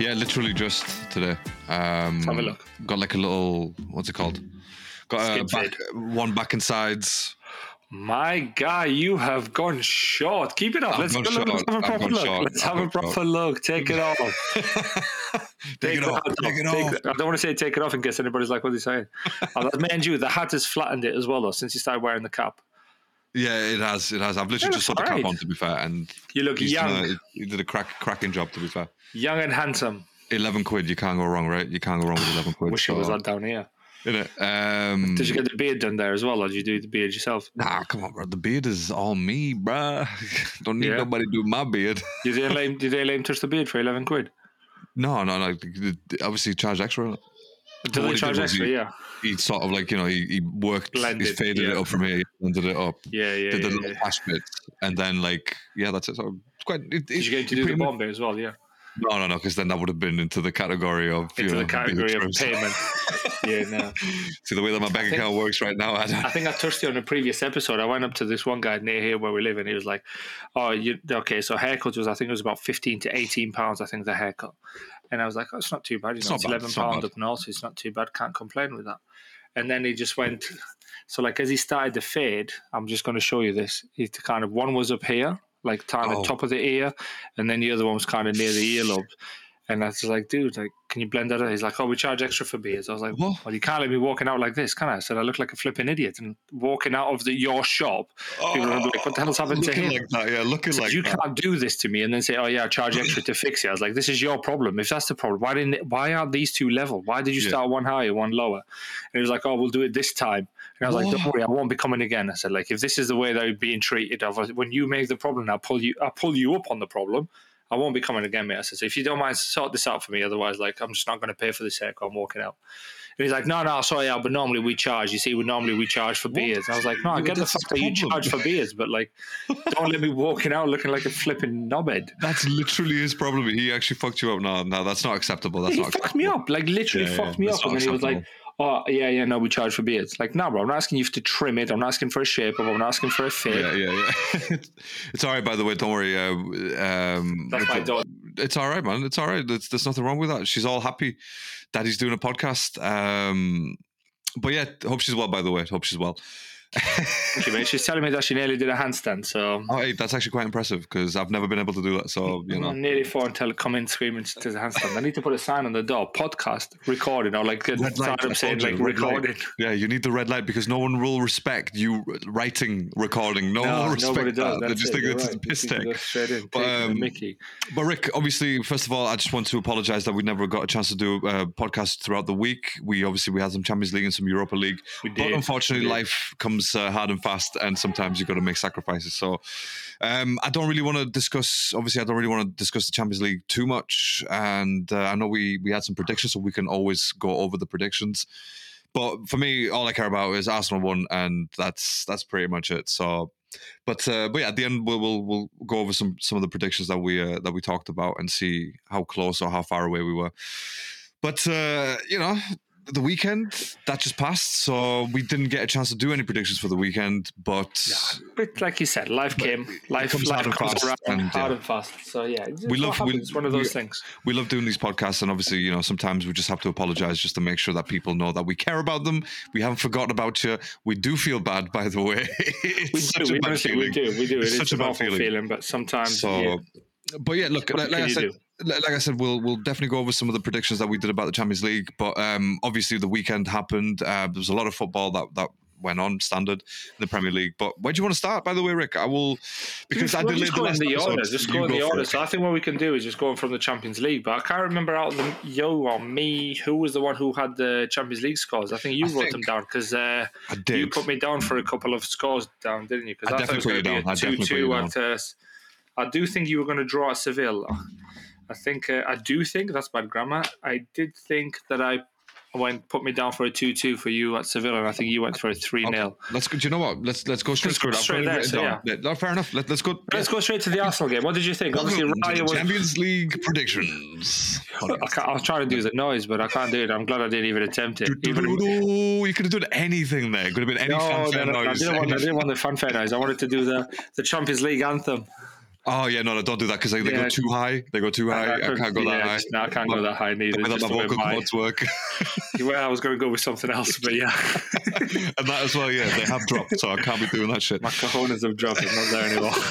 Yeah, literally just today. Um, have a look. Got like a little what's it called? Got back, one back and sides. My guy, you have gone short. Keep it up. Let's, go look, let's have a proper look. short. Let's I've have a proper short. look. Take it off. take it the off. Take it Take off. I don't want to say take it off in case anybody's like, what are you saying? oh, mind you, the hat has flattened it as well, though, since you started wearing the cap. Yeah, it has. It has. I've literally just put the cap on. To be fair, and You look he's young, done a- he did a crack, cracking job. To be fair, young and handsome. eleven quid. You can't go wrong, right? You can't go wrong with eleven quid. Wish it was that down here. Um, Did you get the beard done there as well, or did you do the beard yourself? Nah, come on, bro. The beard is all me, bruh. Don't need Yeah. nobody do my beard. You didn't let him, did they let him touch the beard for 11 quid? No, no, no. Obviously, charge extra. Do they he charge extra? he- Yeah. He sort of like you know he, he worked, he Blended, faded it up from here, blended it up, Yeah, yeah. did the yeah, little yeah. flash bits, and then like yeah, that's it. So it's quite. It, Did you get to do the Bombay as well? Yeah. No, no, no, because then that would have been into the category of Into know, the category of payment. yeah, no. See the way that my bank think- account works right now. I don't, I think I touched it on a previous episode. I went up to this one guy near here where we live, and he was like, "Oh, you okay?" So haircut was, I think, it was about fifteen to eighteen pounds. I think the haircut, and I was like, "Oh, it's not too bad. You It's know, not it's bad, it's pound up north. It's not too bad. Can't complain with that." And then he just went. So, like, as he started the fade, I'm just going to show you this. He kind of one was up here, like kind of Oh. top of the ear, and then the other one was kind of near the earlobe. And I was like, dude, like, can you blend that out? He's like, oh, we charge extra for beers. I was like, What? well, you can't let me walking out like this, can I? I said, I look like a flipping idiot. And walking out of the, your shop, oh. people are like, what the hell's happened to looking him? like that? Yeah, looking said, like you that. can't do this to me and then say, "Oh yeah, I charge extra to fix it." I was like, "This is your problem. If that's the problem, why didn't? It, why aren't these two level? Why did you Yeah. start one higher, one lower?" And he was like, "Oh, we'll do it this time." And I was like, "Don't worry, I won't be coming again." I said, "Like, if this is the way that you're being treated, was, when you make the problem, I'll pull you, I'll pull you up on the problem. I won't be coming again, mate." I said, "So if you don't mind, sort this out for me. Otherwise, like, I'm just not going to pay for this haircut. I'm walking out." And he's like, "No, no, sorry, but normally we charge. You see, we normally we charge for beers." I was like, "No, I get the fact that you charge for beers, but like." Don't let me walking out looking like a flipping knobhead. That's literally his problem. He actually fucked you up. No, no, that's not acceptable. That's he not fucked acceptable. me up, like literally Yeah, fucked yeah, me up. And then he was like. "Oh yeah, yeah, no, we charge for beers." Like, no, bro, I'm not asking you to trim it. I'm not asking for a shape. I'm not asking for a fit. Yeah, yeah, yeah. it's all right, by the way. Don't worry. Uh, um, That's my daughter. It's all right, man. It's all right. There's, there's nothing wrong with that. She's all happy that he's doing a podcast. Um, but yeah, hope she's well. By the way, hope she's well. You, mate. She's telling me that she nearly did a handstand, so Oh, hey, that's actually quite impressive because I've never been able to do that. So you know, I'm nearly four until come in screaming to the handstand. I need to put a sign on the door: podcast recording, or like a Red light, up saying like recording. yeah, you need the red light because no one will respect you writing recording. No, one will respect nobody does. that. They just it, think it's right. a piss take. go straight in, But, um, Mickey. But Rick, obviously, first of all, I just want to apologise that we never got a chance to do a podcast throughout the week. We obviously we had some Champions League and some Europa League, We but unfortunately, life comes uh, hard and fast, and sometimes you've got to make sacrifices. So, um, I don't really want to discuss. Obviously, I don't really want to discuss the Champions League too much, and uh, I know we we had some predictions, so we can always go over the predictions. But for me, all I care about is Arsenal won, and that's that's pretty much it. So, but uh, but yeah, at the end we'll we'll, we'll go over some some of the predictions that we uh, that we talked about and see how close or how far away we were. But uh, you know, the weekend that just passed, so we didn't get a chance to do any predictions for the weekend. But But like you said, life came. Life, comes life hard and comes fast, around and, hard yeah. and fast. So yeah, it's We love- we- It's one of those we- things. we love doing these podcasts, and obviously, you know, sometimes we just have to apologize just to make sure that people know that we care about them. We haven't forgotten about you. We do feel bad, by the way. It's We such do. a We honestly, we do. We do. It's It is such a an awful feeling. feeling, but sometimes. So, yeah. but yeah, look, like, like I said, do? Like I said, we'll we'll definitely go over some of the predictions that we did about the Champions League. But um, obviously, the weekend happened. Uh, there was a lot of football that that went on standard in the Premier League. But where do you want to start? By the way, Rick, I will because I We'll delayed just the go in last the episode. order. Just go in the order. So I think what we can do is just go in from the Champions League. But I can't remember out of the yo or me who was the one who had the Champions League scores. I think you I wrote think- them down because uh, you put me down for a couple of scores down, didn't you? Because I I, thought it was going to be a. I definitely two-two at. Uh, I do think you were going to draw at Seville. I think uh, I do think that's bad grammar. I did think that I went put me down for a two-two for you at Sevilla, and I think you went for a three 0 Let's go. Do you know what? Let's let's go straight Let's go through it. I've straight there, so. Yeah, no, fair enough. Let, let's go. Let's go straight to the Arsenal game. What did you think? Obviously, Raya was. Champions League predictions. I, I was trying to do the noise, but I can't do it. I'm glad I didn't even attempt it. Even, You could have done anything there. Could have been any no, no, fanfare no, I noise. didn't, want, I didn't want the fanfare noise. I wanted to do the, the Champions League anthem. Oh yeah, no, no, don't do that because they, they Yeah. go too high. They go too high. I, can't go that yeah, high. just- no, I can't go that high neither. Just my vocal my- cords work, well, I was going to go with something else, but yeah, and that as well. Yeah, they have dropped, so I can't be doing that shit. my cojones have dropped. I'm not there anymore.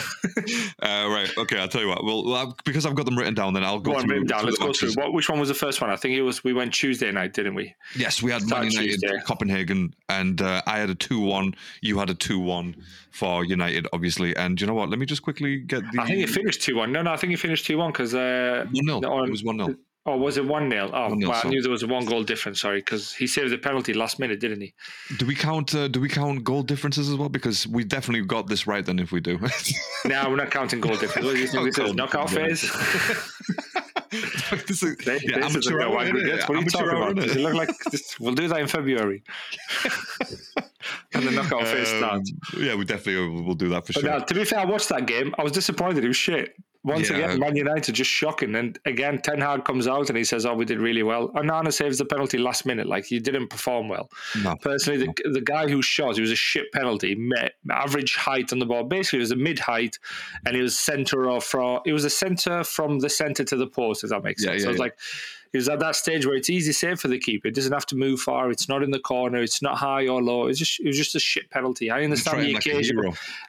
Uh, right, okay, I'll tell you what. Well, well, because I've got them written down, then I'll go, Go on, through, written down. Let's go through. What, which one was the first one? I think it was. We went Tuesday night, didn't we? Yes, we had Start Man United, Tuesday. Copenhagen, and uh, I had a two-one. You had a two-one for United, obviously. And you know what? Let me just quickly get the. I think it finished two one. No, no, I think it finished two one because. Uh, one 0 no, It was one 0 oh, was it one 0 Oh, 1-0, well, I knew there was a one goal difference. Sorry, because he saved the penalty last minute, didn't he? Do we count? Uh, do we count goal differences as well? Because we definitely got this right. Then, if we do, No, we're not counting goal differences. What do you think this is? Goal Knockout phase. this is, This yeah, this is amateur a hour, no innit? aggregates. What are you talking about? Does it look like this? We'll do that in February. and the knockout phase Um. Yeah, we definitely will will do that for But sure. now, to be fair, I watched that game. I was disappointed. It was shit. Once Yeah. again, Man United just shocking. And again, Ten Hag comes out and he says, "Oh, we did really well." Onana saves the penalty last minute. Like he didn't perform well. no, Personally, the, the guy who shot, it was a shit penalty. Met, average height on the ball. Basically, it was a mid height, and he was center or from. It was a center from the center to the post. If that makes Yeah, sense. yeah, so it's yeah. like. He was at that stage where it's easy save for the keeper. It doesn't have to move far. It's not in the corner. It's not high or low. It's just it was just a shit penalty. I understand the like occasion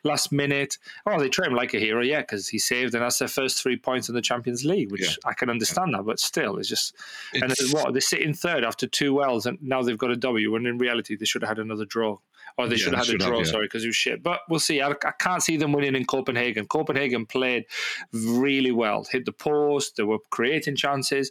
last minute. Oh, they treat him like a hero, yeah, because he saved, and that's their first three points in the Champions League, which Yeah. I can understand that, but still, it's just. and It's- it's what they sit in third after two wells, and now they've got a W. When in reality, they should have had another draw, or they Yeah, should have had a should have, draw. yeah. Sorry, because it was shit. But we'll see. I, I can't see them winning in Copenhagen. Copenhagen played really well, hit the post. They were creating chances.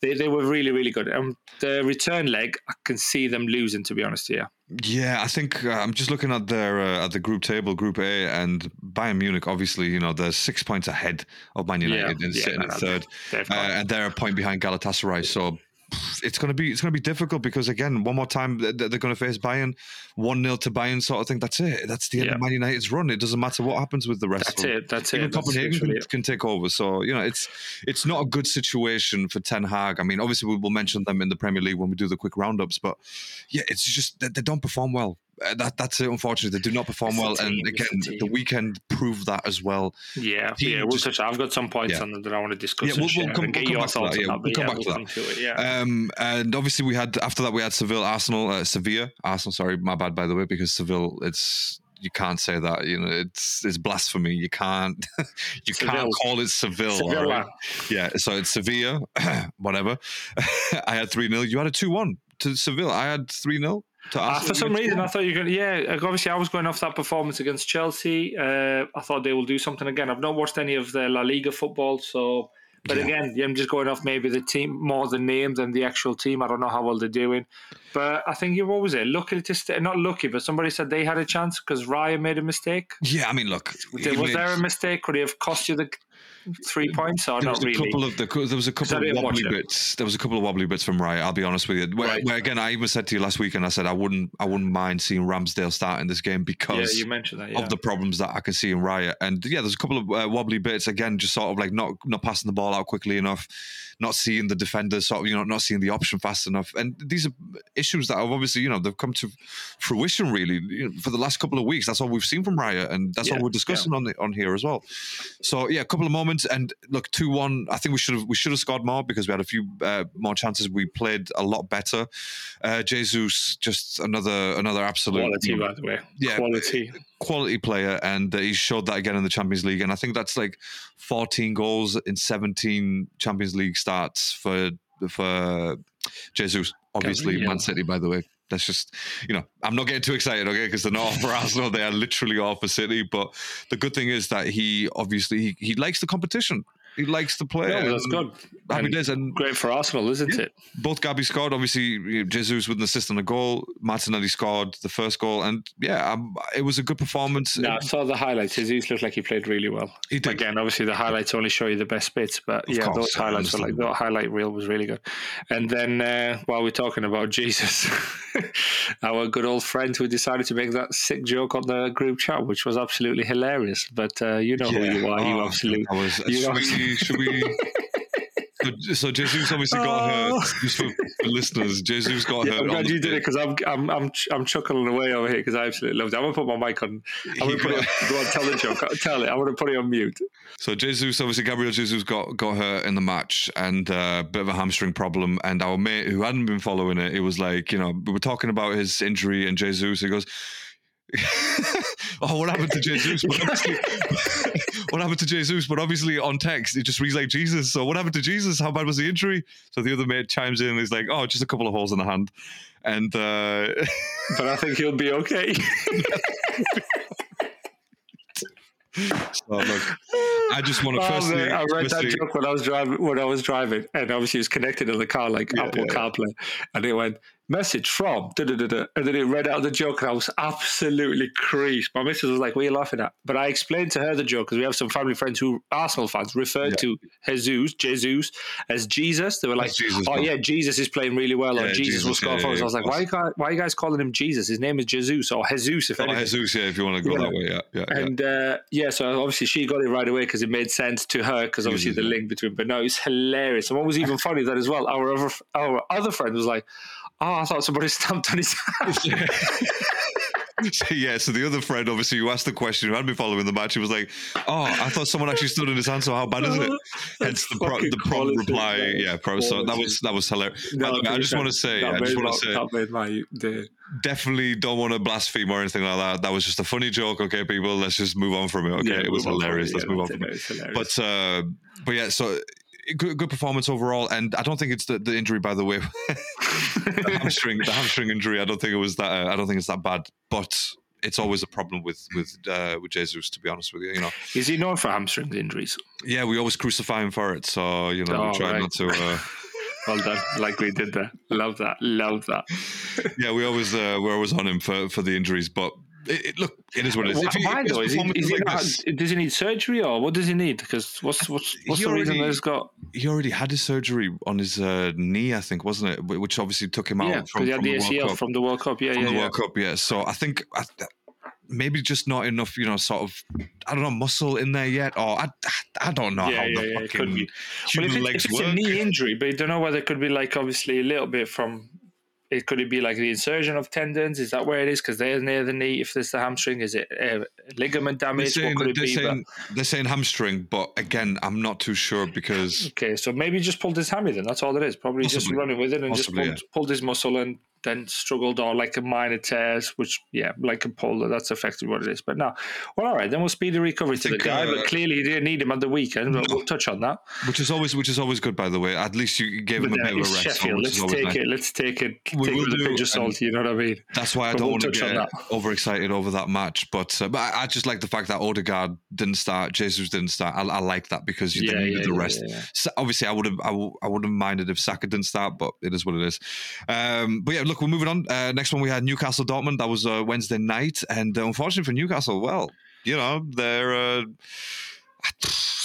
They they were really really good. And the return leg, I can see them losing. To be honest, here. Yeah, I think uh, I'm just looking at their uh, at the group table, Group A, and Bayern Munich. Obviously, you know they're six points ahead of Man United and yeah, sitting in third, uh, and they're a point behind Galatasaray. So it's gonna be it's gonna be difficult because again, one more time th- th- they're gonna face Bayern, one 0 to Bayern, sort of thing. That's it. That's the end Yeah. of Man United's run. It doesn't matter what happens with the rest. that's of it. That's Even it. That's Copenhagen literally can, can take over. So you know, it's it's not a good situation for Ten Hag. I mean, obviously we will mention them in the Premier League when we do the quick roundups, but yeah, it's just they, they don't perform well. Uh, that that's it. Unfortunately, they do not perform well. team, and again, the the, weekend proved that as well. Yeah, He yeah, we'll just- touch. I've got some points Yeah. on that I want to discuss. Yeah, and we'll- we'll come- we'll come back to that, yeah, that. we'll come yeah, back to we'll that. to it. Yeah, Um, and obviously we had after that we had Seville, Arsenal, uh, Sevilla, Arsenal. Sorry, my bad by the way, because Seville, it's you can't say that. You know, it's it's blasphemy. You can't you can't call it Seville. right? Yeah, so it's Sevilla, whatever. I had 3 0. You had a 2 1 to Seville. I had 3 0 to Uh, for some reason, 2-1. I thought you could. Yeah, obviously, I was going off that performance against Chelsea. Uh, I thought they will do something again. I've not watched any of the La Liga football, so. But Yeah. again, yeah, I'm just going off maybe the team more the name than the actual team. I don't know how well they're doing, but I think you what was it? Lucky to stay, not lucky, but somebody said they had a chance because Raya made a mistake. Yeah, I mean, look. Was he there a mistake? Could he have cost you the three points or There not really? couple of the, there was a couple of wobbly bits. There was a couple of wobbly bits from Raya. I'll be honest with you. Where, Right. where again, I even said to you last week, and I said I wouldn't, I wouldn't mind seeing Ramsdale start in this game yeah, because you mentioned that. Yeah. of the problems that I can see in Raya. And yeah, there's a couple of uh, wobbly bits again, just sort of like not not passing the ball out quickly enough, not seeing the defenders, sort of you know, not seeing the option fast enough. And these are issues that have obviously you know they've come to fruition really you know, for the last couple of weeks. That's all we've seen from Raya, and that's Yeah, all we're discussing on the, on here as well. So yeah, a couple of moments, and look, two one. I think we should have we should have scored more because we had a few uh, more chances. We played a lot better. Uh, Jesus, just another another absolute quality, by the way. Yeah, quality. quality player, and uh, he showed that again in the Champions League. And I think that's like 14 goals in 17 Champions League starts for for Jesus. Obviously, Gabriel. Man City, by the way. That's just, you know, I'm not getting too excited, okay? Because they're not all for Arsenal; they are literally all for City. But the good thing is that he obviously he, he likes the competition. He likes to play. No, that's good. Happy And days, and Great for Arsenal, isn't Yeah. it? both Gabby scored. Obviously, Jesus with an assist and a goal. Martinelli scored the first goal, and yeah, um, it was a good performance. No, I saw the highlights. Jesus looked like he played really well. He did. Again, obviously the highlights only show you the best bits, but Of yeah, course, those highlights were like that highlight reel was really good. And then uh, while we're talking about Jesus, our good old friend who decided to make that sick joke on the group chat, which was absolutely hilarious. But uh, you know who you are, you Oh, absolute. I was, you should, we, should we? So, so Jesus obviously got Oh. hurt. Just for, for listeners, Jesus got Yeah, hurt. I'm glad you did it because I'm, I'm I'm I'm chuckling away over here because I absolutely loved it. I'm gonna put my mic on. I'm gonna put got- it. Go on, tell the joke. Tell it. I'm gonna put it on mute. So Jesus, obviously Gabriel Jesus got got hurt in the match and a bit of a hamstring problem. And our mate who hadn't been following it, it was like, you know, we were talking about his injury and Jesus. He goes, "Oh, what happened to Jesus?" But obviously, what happened to Jesus? But obviously on text, it just reads like Jesus. So what happened to Jesus? How bad was the injury? So the other mate chimes in. and He's like, "Oh, just a couple of holes in the hand." And uh, But I think he'll be okay. so look, I just want to Oh, firstly, I read that joke when I was driving. When I was driving, and obviously it was connected to the car, like Yeah, Apple yeah. CarPlay, and it went message from da da da da, and then it read out the joke, and I was absolutely creased. My missus was like, "What are you laughing at?" But I explained to her the joke because we have some family friends who Arsenal fans referred to Jesus, Jesus as Jesus. They were like, Jesus, "Oh man. yeah, Jesus is playing really well, or Yeah, Jesus, will Jesus, score yeah, for us." yeah, I was like, "Why, guys, why are you guys calling him Jesus? His name is Jesus or Jesus, if Oh, anything." Jesus, yeah, if you want to go Yeah. that way, yeah, yeah, yeah. And uh, yeah, so obviously she got it right away because it made sense to her because obviously the Yeah. link between. But no, it's hilarious. And what was even funny that as well, our other our other friend was like, "Oh, I thought somebody stamped on his hand." So, yeah, so the other friend, obviously, who asked the question, who had been following the match, he was like, "Oh, I thought someone actually stood in his hand. So how bad is it?" Hence the pro- the prompt reply. Yeah, pro. So that was that was hilarious. No, way, I just want to say, I just want to say, that made my day. definitely don't want to blaspheme or anything like that. That was just a funny joke. Okay, people, let's just move on from it. Okay, Yeah, it was hilarious. it. Let's move on from it. it. But uh, but yeah, so good, good performance overall, and I don't think it's the, the injury. By the way, the hamstring, the hamstring injury. I don't think it was that. Uh, I don't think it's that bad, but. It's always a problem with with uh, with Jesus, to be honest with you. You know, is he known for hamstring injuries? yeah, we always crucify him for it. So you know, Oh, we try right. not to. Uh, Well done, like we did there. Love that. Love that. yeah, we always uh, we're always on him for for the injuries. But it, it, look, it is what it is. If he- Why though? Is he, is he like not, does he need surgery or what does he need? Because what's what's what's He the reason that he's got? he already had his surgery on his uh, knee, I think, wasn't it? Which obviously took him out Yeah, from, he had from the the World ACL Cup. from the World Cup. Yeah, from yeah, the yeah. World Cup, yeah. So I think I, maybe just not enough, you know, sort of, I don't know, muscle in there yet, or I, I don't know yeah, how yeah, the yeah, it fucking could be. Well, human if, it, legs if it's work. a knee injury, but you don't know whether it could be like obviously a little bit from. It could it be like the insertion of tendons? Is that where it is? Because they're near the knee. If there's the hamstring, is it uh, ligament They're damage? saying, What could it they're, be? But- saying, they're saying hamstring, but again, I'm not too sure because Okay, so maybe just pulled his hammy then. That's all it is. Probably just running with it and Possibly, just pulled, pulled his muscle and then struggled or like a minor tears, which yeah, like a pull. That's effectively what it is. But no, well, all right, then we'll speed the recovery to think, the guy. uh, but clearly, he didn't need him at the weekend. But No. we'll touch on that. which is always which is always good, by the way. At least you gave him But a uh, bit of a it's rest. Sheffield. which Let's take nice. it. Let's take it. We take it will with a do, pinch of salt. You know what I mean? That's why I But don't we'll want to get that. overexcited over that match. But, uh, but I, I just like the fact that Odegaard didn't start, Jesus didn't start. I, I like that because you Yeah, then yeah, needed the rest. yeah, yeah. So obviously, I would have I, w- I wouldn't have minded if Saka didn't start, but it is what it is. Um, but yeah, look, we're moving on. Uh, next one we had Newcastle Dortmund. That was uh, Wednesday night, and uh, unfortunately for Newcastle, well, you know they're uh,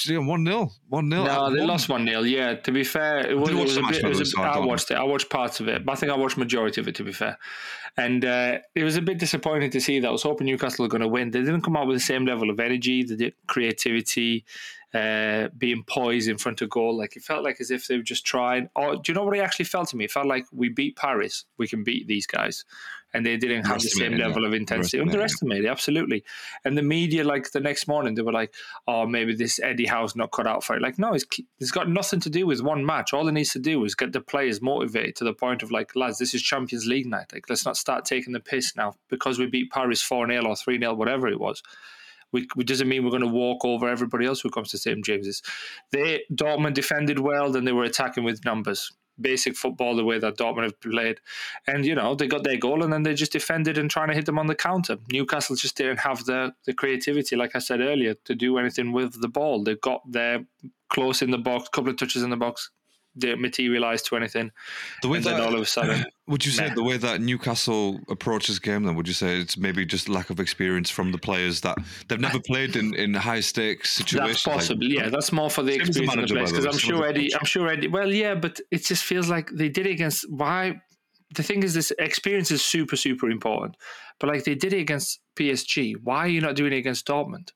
one 0 one 0 No, they lost one 0 Yeah, to be fair, it was, it was a bit. It was a, I watched it. I watched parts of it, but I think I watched majority of it. To be fair, and uh, it was a bit disappointing to see that. I was hoping Newcastle were going to win. They didn't come out with the same level of energy, the creativity, uh, being poised in front of goal. Like it felt like as if they were just trying. Or do you know what it actually felt to me? It felt like we beat Paris. We can beat these guys. And they didn't have the same Underestimated, level yeah. of intensity. Underestimated, Underestimated, absolutely. And the media, like the next morning, they were like, "Oh, maybe this Eddie Howe's not cut out for it." Like, no, it's it's got nothing to do with one match. All it needs to do is get the players motivated to the point of like, lads, this is Champions League night. Like, let's not start taking the piss now because we beat Paris four 0 or three 0 whatever it was. We, it doesn't mean we're going to walk over everybody else who comes to St James's. They Dortmund defended well, then they were attacking with numbers. Basic football, the way that Dortmund have played, and you know they got their goal, and then they just defended and trying to hit them on the counter. Newcastle just didn't have the the creativity, like I said earlier, to do anything with the ball. They got there close in the box, couple of touches in the box, didn't materialise to anything, The way and then that, all of a sudden, would you say Nah. the way that Newcastle approaches game? Then would you say it's maybe just lack of experience from the players that they've never played in, in high stakes situations? That's like- possible. yeah, um, that's more for the Same the experience of the manager, players. Because I'm sure Eddie. I'm sure Eddie. Well, yeah, but it just feels like they did it against. Why? The thing is, this experience is super, super important. But like they did it against PSG. Why are you not doing it against Dortmund? Do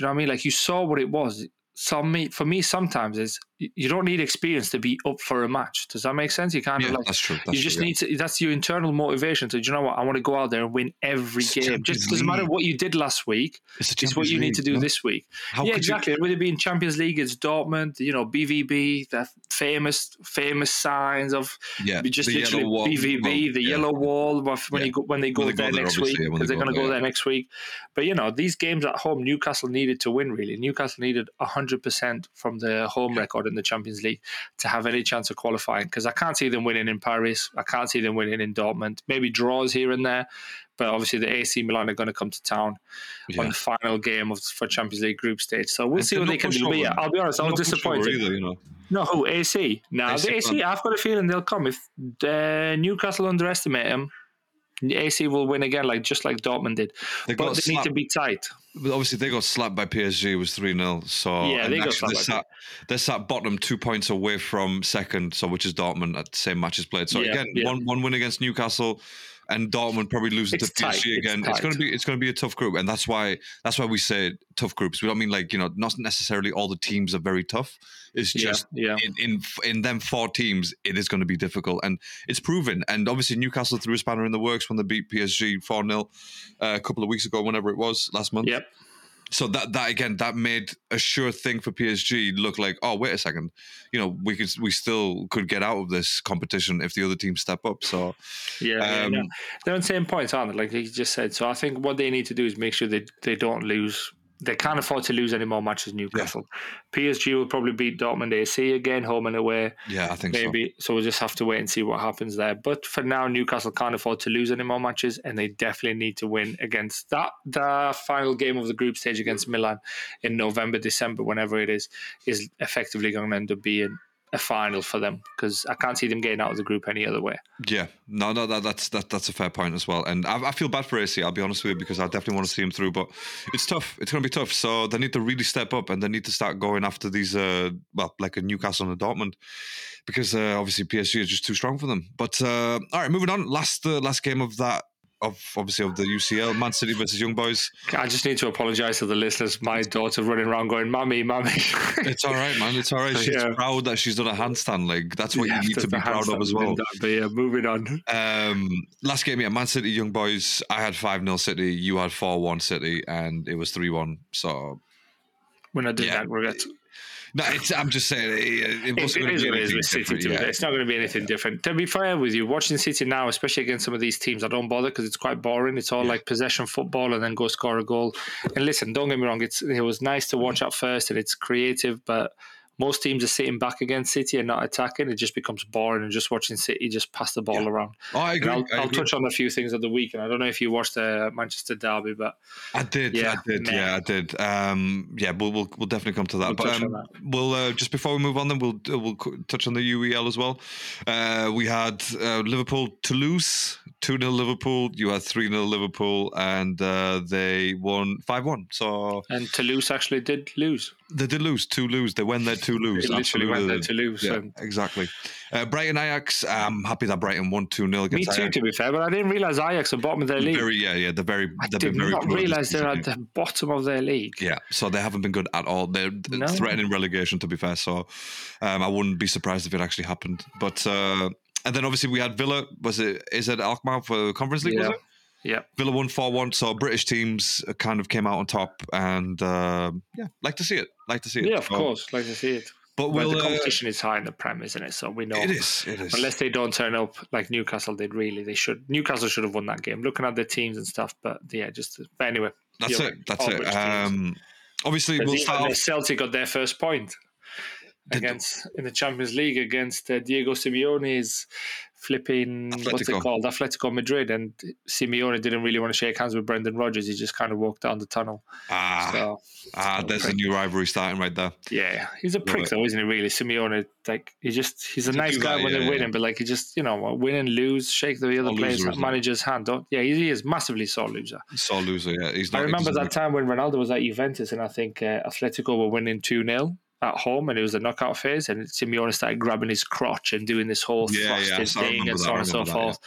you know what I mean? Like you saw what it was. Some me for me sometimes is you don't need experience to be up for a match. Does that make sense? You kind Yeah, of like that's true. That's you just true, yeah. need to. That's your internal motivation. To do you know what? I want to go out there and win every It's game. Just doesn't matter what you did last week. It's It's what you need to do no? this week. How yeah, could you- exactly. Whether it be in Champions League, it's Dortmund. You know, BVB, the famous famous signs of yeah, just literally wall- BVB, the yeah. yellow wall. When Yeah. you go, when they go When they go there there, next week, because they they're going to go there, there next week. But you know, these games at home, Newcastle needed to win. Really, Newcastle needed hundred percent from the home record in the Champions League to have any chance of qualifying. Because I can't see them winning in Paris. I can't see them winning in Dortmund. Maybe draws here and there. But obviously, the AC Milan are going to come to town Yeah. on the final game of for Champions League group stage. So we'll And see what they can do. But yeah. I'll be honest, I was disappointed. either, you know. No, who AC? No, AC the AC. I've got a feeling they'll come if uh, Newcastle underestimate them. AC will win again, like just like Dortmund did. They But they need slapped, to be tight. but obviously they got slapped by PSG. It was three 0 So Yeah, they got actually slapped They're sat, they're sat bottom, two points away from second. So which is Dortmund at the same matches played. So Yeah, again, yeah. one one win against Newcastle. And Dortmund probably losing It's to PSG tight, it's again. It's, going to be it's going to be a tough group, and that's why that's why we say tough groups. We don't mean like you know not necessarily all the teams are very tough. It's Yeah, just yeah. in, in in them four teams, it is going to be difficult, and it's proven. And obviously, Newcastle threw a spanner in the works when they beat PSG four 0 uh, a couple of weeks ago, whenever it was last month. Yep. So that that again, that made a sure thing for PSG look like, oh wait a second, you know, we could we still could get out of this competition if the other teams step up. So Yeah, Um, yeah. they're on the same points, aren't they? Like you just said. So I think what they need to do is make sure they they don't lose. They can't afford to lose any more matches. Newcastle, PSG will probably beat Dortmund AC again, home and away. yeah, I think so. maybe. So. we'll just have to wait and see what happens there. But for now, Newcastle can't afford to lose any more matches, and they definitely need to win against that. The final game of the group stage against Milan in November, December, whenever it is, is effectively going to end up being a final for them because I can't see them getting out of the group any other way. Yeah, no, no, that, that's that, that's a fair point as well. And I, I feel bad for AC. I'll be honest with you because I definitely want to see him through, but it's tough. It's going to be tough. So they need to really step up and they need to start going after these, uh, well, like a Newcastle and a Dortmund, because uh, obviously PSG is just too strong for them. But uh, all right, moving on. Last uh, last game of that of obviously of the UCL, Man City versus Young Boys. I just need to apologise to the listeners. My daughter running around going, "Mummy, mummy." It's all right, man. It's all right. She's Yeah. proud that she's done a handstand. Like that's what Yeah, you need to be proud of as well. But yeah, moving on. Um, last game, yeah, Man City, Young Boys. I had five 0 City. You had four one City, and it was three one. So When I did Yeah. that, regret. No, it's, I'm just saying it, it wasn't it going is to be it is anything with City. Yeah. It's not going to be anything different. To be fair with you, watching City now, especially against some of these teams, I don't bother because it's quite boring. It's all Yeah. like possession football and then go score a goal. And listen, don't get me wrong, it's it was nice to watch at first and it's creative, but most teams are sitting back against City and not attacking. It just becomes boring and just watching City just pass the ball Yeah. around. Oh, I And agree. I'll, I, I'll touch on a few things of the week, and I don't know if you watched the Manchester derby, but I did. Yeah, I did. man. Yeah, I did. Um, yeah, we'll, we'll we'll definitely come to that. We'll but um, that. we'll uh, just before we move on, then we'll uh, we'll touch on the UEL as well. Uh, we had uh, Liverpool Toulouse two 0 Liverpool. You had three 0 Liverpool, and uh, they won five one. So and Toulouse actually did lose. they did lose two lose. They went there two lose. They literally went there to lose. Yeah, and exactly. Uh, Brighton Ajax. I'm happy that Brighton won two 0 me too, Ajax. to be fair, but I didn't realize Ajax are at the bottom of their league. Very yeah yeah. They're very. I did very not realize they're at the bottom of their league. Yeah, so they haven't been good at all. They're No. threatening relegation, to be fair. So um, I wouldn't be surprised if it actually happened. But uh, and then obviously we had Villa. Was it is it Alkmaar for Conference League? Was Yeah. it? Yeah. Villa won four one. So British teams kind of came out on top, and uh, yeah, like to see it. Like to see it. Yeah, of course. Like to see it. But Well, we'll, the uh, competition is high in the Prem, isn't it? So we know. it is. It is. Unless they don't turn up like Newcastle did, really, they should. Newcastle should have won that game. Looking at their teams and stuff, but yeah, just. But anyway, That's it. right. That's it. Um, obviously, we'll start. Celtic got their first point against in the Champions League against uh, Diego Simeone's flipping what's Atletico. it called Atletico Madrid, and Simeone didn't really want to shake hands with Brendan Rodgers. He just kind of walked down the tunnel. Ah, So ah, there's a new rivalry starting right there. yeah, he's a prick it. though, isn't he? Really, Simeone. Like he just he's a nice guy guy, when yeah, they're yeah. winning, but like he just you know win and lose, shake the other players, manager's hand. Don't yeah, he is massively sore loser. Sore loser. Yeah, he's not. I remember that time when Ronaldo was at Juventus, and I think uh, Atletico were winning 2 0 at home, and it was the knockout phase, and Simeone started grabbing his crotch and doing this whole Yeah, yeah, thing and so on and so that, yeah. forth.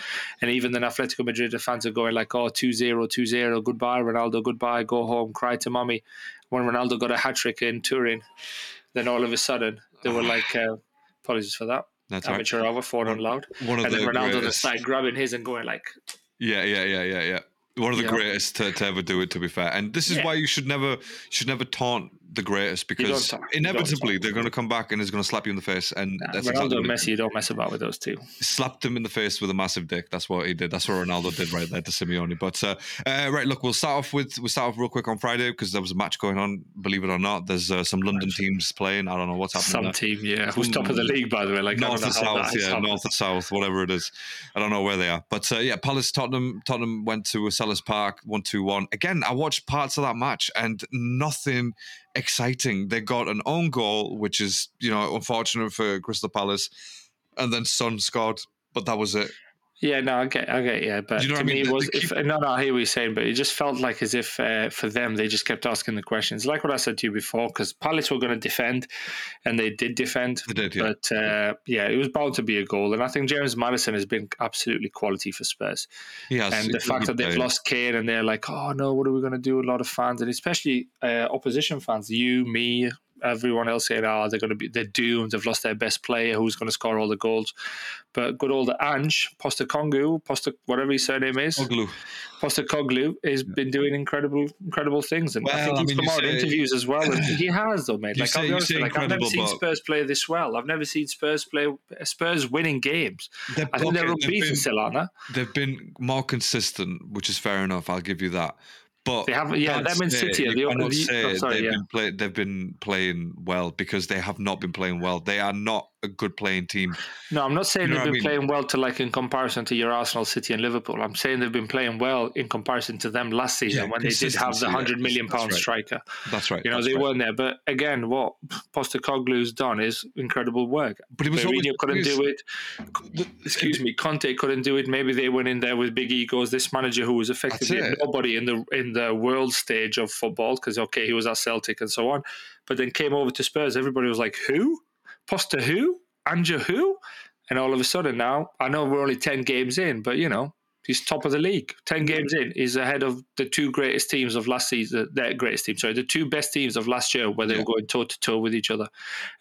And even then, Atletico Madrid fans are going like, oh, 2 0, 2 0, goodbye, Ronaldo, goodbye, go home, cry to mommy. When Ronaldo got a hat trick in Turin, then all of a sudden, They were like, uh, apologies for that. That's Amateur hour, phone on loud. One of And the then Ronaldo on greatest. side grabbing his and going like, Yeah, yeah, yeah, yeah, yeah. One of the Yeah. greatest to, to ever do it. To be fair, and this is Yeah. why you should never you should never taunt the greatest because taunt. You don't inevitably they're going to come back and it's going to slap you in the face, and nah, that's Ronaldo exactly and Messi, you don't mess about with those two. slapped him in the face with a massive dick. That's what he did. That's what Ronaldo did right there to Simeone. But uh, uh, right, look, we'll start off with we'll start off real quick on Friday because there was a match going on. Believe it or not, there's uh, some London teams playing. I don't know what's happening. Some there. team, yeah. Who's top of the league, by the way? Like, north and south, yeah, happened. north and south, whatever it is. I don't know where they are, but uh, yeah, Palace, Tottenham, Tottenham went to Selhurst Park, one two one. Again, I watched parts of that match and nothing exciting. They got an own goal, which is you know unfortunate for Crystal Palace, and then Son scored, but that was it. Yeah, no, I get, I get, yeah, but you know to I me, it was if, no, no, I hear what you're saying, but it just felt like as if uh, for them they just kept asking the questions, like what I said to you before, because Palace were going to defend, and they did defend, They did, yeah. but uh, yeah, it was bound to be a goal, and I think James Maddison has been absolutely quality for Spurs, has, and the fact that they've player. lost Kane and they're like, oh no, what are we going to do? A lot of fans, and especially uh, opposition fans, you, me. Everyone else saying, "Oh, they're going to be they're doomed. They've lost their best player. Who's going to score all the goals?" But good old Ange Postecoglou, Posta whatever his surname is, Oglu. Postecoglou has been doing incredible, incredible things, and I Well, think I he's mean, come out in say- interviews as well. And he has, though, mate. Like, say- I'll be honest, say with you, like I've never seen but- Spurs play this well. I've never seen Spurs play Spurs winning games. They're, I think they're unbeaten still, aren't they? They've been more consistent, which is fair enough. I'll give you that. But They have- yeah, them and City are the only- say oh, sorry, they've yeah. been play, they've been playing well because they have not been playing well. They are not a good playing team. No, I'm not saying You know they've what I been mean? playing well to like in comparison to your Arsenal, City, and Liverpool. I'm saying they've been playing well in comparison to them last season Yeah, when they did have the hundred million pound right. striker. That's right. You know, they right. weren't there. But again, what Postecoglou's done is incredible work. But he was Mourinho couldn't do it. Excuse me, Conte couldn't do it. Maybe they went in there with big egos. This manager who was effectively nobody in the in the world stage of football, because okay, he was at Celtic and so on, but then came over to Spurs. Everybody was like, "Who? Posta who? Anja who?" And all of a sudden now, I know we're only ten games in, but you know. He's top of the league. Ten games in, he's ahead of the two greatest teams of last season. Their greatest team, sorry, the two best teams of last year, where they Yeah. were going toe to toe with each other.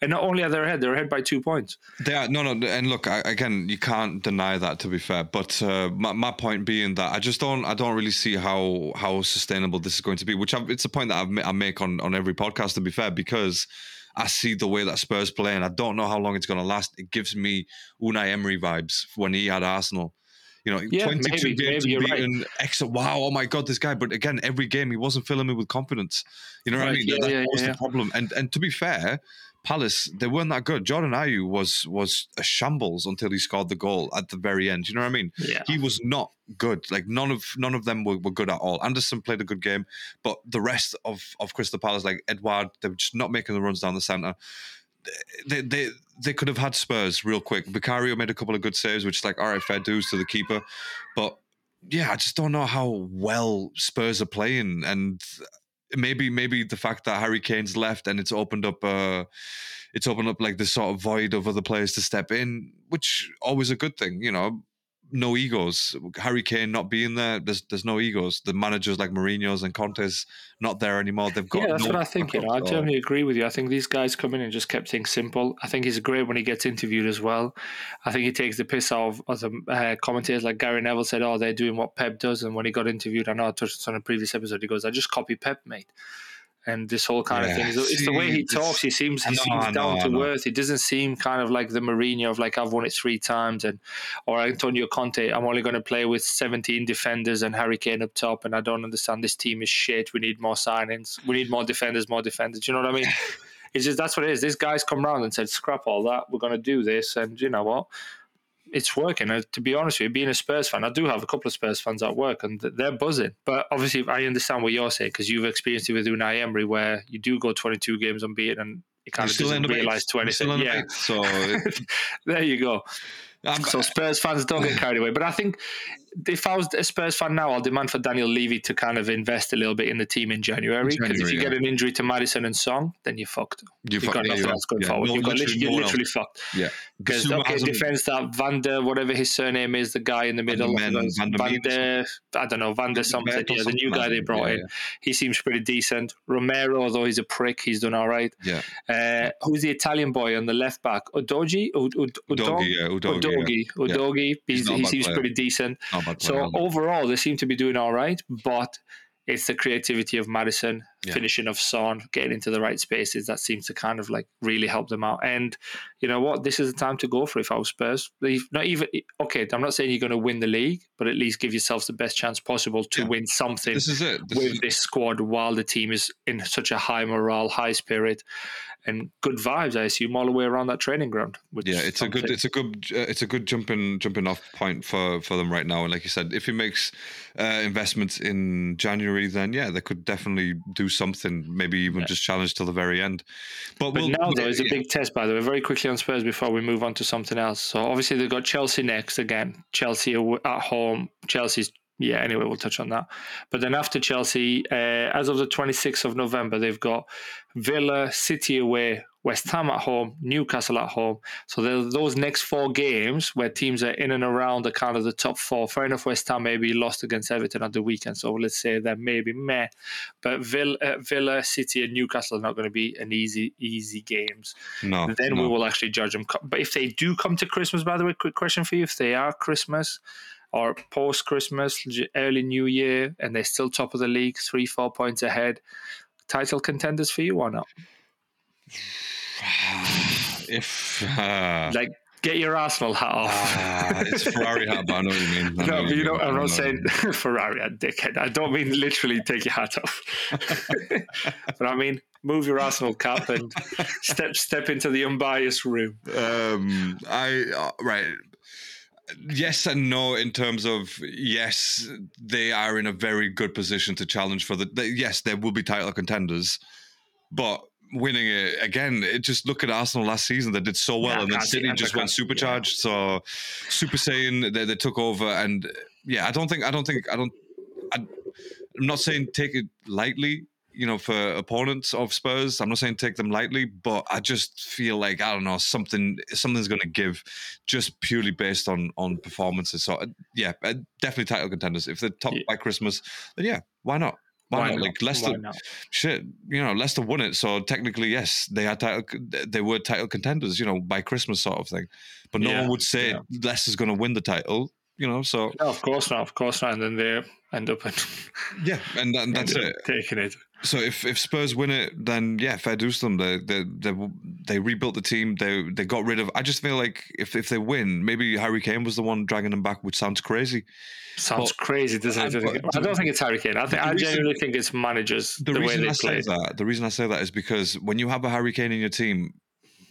And not only are they ahead, they're ahead by two points. They are no, no, and look I, again. You can't deny that. To be fair, but uh, my my point being that I just don't I don't really see how how sustainable this is going to be. Which I've, it's a point that I've, I make on on every podcast. To be fair, because I see the way that Spurs play, and I don't know how long it's going to last. It gives me Unai Emery vibes when he had Arsenal. You know, Yeah, 22 maybe- games maybe you're right. Extra, wow, oh my god, this guy! But again, every game he wasn't filling me with confidence. You know what I mean? yeah, that, yeah, that was the problem. And and to be fair, Palace they weren't that good. Jordan Ayew was was a shambles until he scored the goal at the very end. You know what I mean? Yeah. He was not good. Like none of none of them were, were good at all. Anderson played a good game, but the rest of of Crystal Palace, like Edouard, they were just not making the runs down the centre. They they they could have had Spurs real quick. Vicario made a couple of good saves, which is like all right, fair dues to the keeper, but yeah, I just don't know how well Spurs are playing, and maybe maybe the fact that Harry Kane's left and it's opened up uh it's opened up like this sort of void of other players to step in, which always a good thing, you know. No egos. Harry Kane not being there, there's there's no egos. The managers like Mourinho's and Conte's not there anymore. They've got Yeah, that's no what I think. You know, I generally agree with you. I think these guys come in and just kept things simple. I think he's great when he gets interviewed as well. I think he takes the piss out of other uh, commentators. Like Gary Neville said, "Oh, they're doing what Pep does." And when he got interviewed, I know I touched on a previous episode. He goes, "I just copy Pep, mate." And this whole kind of thing. It's, it's the way he talks. He seems he know, seems down I to earth. He doesn't seem kind of like the Mourinho of like I've won it three times, and or Antonio Conte. I'm only going to play with 17 defenders and Harry Kane up top, and I don't understand this team is shit. We need more signings. We need more defenders, more defenders. You know what I mean? It's just that's what it is. This guy's come around and said, "Scrap all that. We're going to do this." And you know what? It's working. And to be honest with you, being a Spurs fan, I do have a couple of Spurs fans at work, and they're buzzing. But obviously, I understand what you're saying because you've experienced it with Unai Emery, where you do go 22 games unbeaten, and it kind You of still doesn't end up eighth. realise to You still anything. end up Yeah, eighth. So there you go. I'm- So Spurs fans don't get carried away. But I think if I was a Spurs fan now, I'll demand for Daniel Levy to kind of invest a little bit in the team in January. Because if you yeah. get an injury to Maddison and Son, then you're fucked. You've You've got- yeah, nothing else going yeah, forward. no- you've got literally literally, no you're one else. literally fucked. yeah. Because okay, defense that Vander, whatever his surname is, the guy in the middle, Vander Vander, I don't know, Vander something. Vander Yeah, the new guy they brought in. He seems pretty decent. Romero, although he's a prick, he's done all right. Yeah. Uh, who's the Italian boy on the left back? Udogie? Ud- Ud- Udog? Udogie, Udogie. Udogie. Udogie. He's He's, not a he seems pretty decent. So overall, they seem to be doing all right, but it's the creativity of Maddison, Yeah. finishing of Son, getting into the right spaces that seems to kind of like really help them out. And you know what? This is the time to go for if I was Spurs. Not even okay. I'm not saying you're going to win the league, but at least give yourselves the best chance possible to Yeah. win something this is it. This with is, this squad while the team is in such a high morale, high spirit, and good vibes. I assume all the way around that training ground. Yeah, it's a good, it's a good, uh, it's a good jumping jumping off point for for them right now. And like you said, if he makes uh, investments in January, then yeah, they could definitely do something. Maybe even just challenge till the very end. But, But we'll, now, though, is a yeah, big test, by the way. Very quickly on Spurs before we move on to something else. So, obviously, they've got Chelsea next again. Chelsea at home. Chelsea's, yeah, anyway, we'll touch on that. But then after Chelsea, uh, as of the 26th of November, they've got Villa, City away, West Ham at home, Newcastle at home. So, those next four games where teams are in and around the kind of the top four. Fair enough, West Ham maybe lost against Everton at the weekend. So, let's say that maybe meh. But Villa, uh, Villa City, and Newcastle are not going to be an easy, easy games no, then no. we will actually judge them. But if they do come to Christmas, by the way, quick question for you: if they are Christmas or post Christmas, early New Year, and they're still top of the league, three, four points ahead, title contenders for you or not? if uh, Like, get your Arsenal hat off. ah, it's Ferrari hat, but I know what you mean. No, but you know. I'm not saying Ferrari, a dickhead. I don't mean literally take your hat off, but I mean move your Arsenal cap and step step into the unbiased room. um i uh, right yes and no in terms of yes they are in a very good position to challenge for the, the yes there will be title contenders but winning it again it just look at arsenal last season they did so well Yeah, and then city just went supercharged so super saiyan they, they took over and yeah i don't think i don't think i don't I, i'm not saying take it lightly you know, for opponents of Spurs. I'm not saying take them lightly, but I just feel like I don't know something something's going to give, just purely based on on performances. So uh, yeah, uh, definitely title contenders. If they're top Yeah. by Christmas, then yeah, why not? Why, not? Like Leicester, Why not? shit, you know, Leicester won it, so technically, yes, they are title. They were title contenders, you know, by Christmas sort of thing. But no Yeah, one would say yeah. Leicester's going to win the title, you know. So No, of course not. Of course not. And then they end up in, yeah, and, that, and that's it. taking it. So if, if Spurs win it, then yeah, fair dues to them. They they they they rebuilt the team. They they got rid of. I just feel like if if they win, maybe Harry Kane was the one dragging them back, which sounds crazy. Sounds Well, crazy, doesn't it? I- I, but- don't think it's Harry Kane. I think the I reason- genuinely think it's managers The, the, way reason they I say play. that, the reason I say that is because when you have a Harry Kane in your team,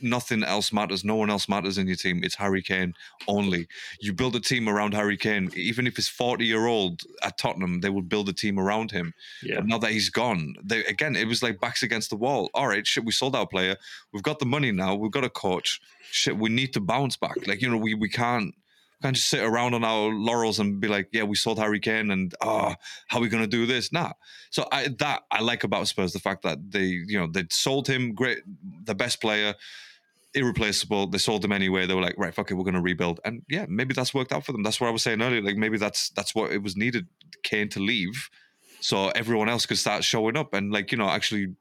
nothing else matters. No one else matters in your team. It's Harry Kane only. You build a team around Harry Kane. Even if he's forty year old at Tottenham, they will build a team around him. Yeah. But now that he's gone, they again it was like backs against the wall. All right, shit, we sold our player. We've got the money now. We've got a coach. Shit, we need to bounce back. Like you know, we we can't can't just sit around on our laurels and be like, yeah, we sold Harry Kane, and oh, how are we gonna do this? Nah. So I that I like about Spurs the fact that they you know they sold him great, the best player. Irreplaceable. They sold him anyway. They were like, right, fuck it, we're to rebuild, and yeah, maybe that's worked out for them. That's what I was saying earlier. Like maybe that's that's what it was needed. Kane to leave, so everyone else could start showing up and like you know actually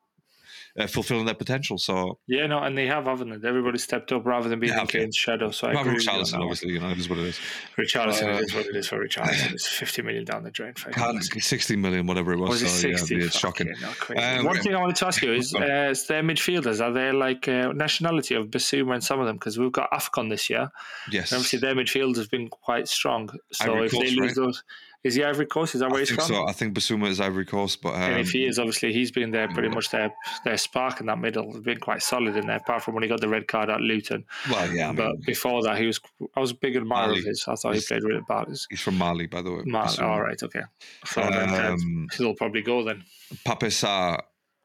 uh, fulfilling their potential. So Yeah, no, and they have, haven't they? Everybody stepped up rather than being Yeah, in okay. Kane's shadow. So I Apart from agree Richarlison, obviously, you know, it is what it is. Richarlison Uh, it is what it is for Richarlison. It's 50 million down the drain. Can't, 60 million, whatever it was. Was it so, yeah, 60? it's shocking. Um, One thing I wanted to ask you is, uh, is their midfielders, are they like uh, nationality of Bissouma and some of them? Because we've got AFCON this year. Yes. And obviously, their midfield has been quite strong. So Ivory if they lose right? those, is he Ivory Coast? Is that where I he's think from? so. I think Bissouma is Ivory Coast, but um, and if he is, obviously, he's been there pretty much their their spark in that middle. Has been quite solid in there, apart from when he got the red card at Luton. well, yeah, I mean, but before that, he was. I was a big admirer Mali. of his. I thought he played really bad. He's from Mali, by the way. Bissouma. all right, okay. So then, uh, Um, he'll probably go then. Pape Sarr,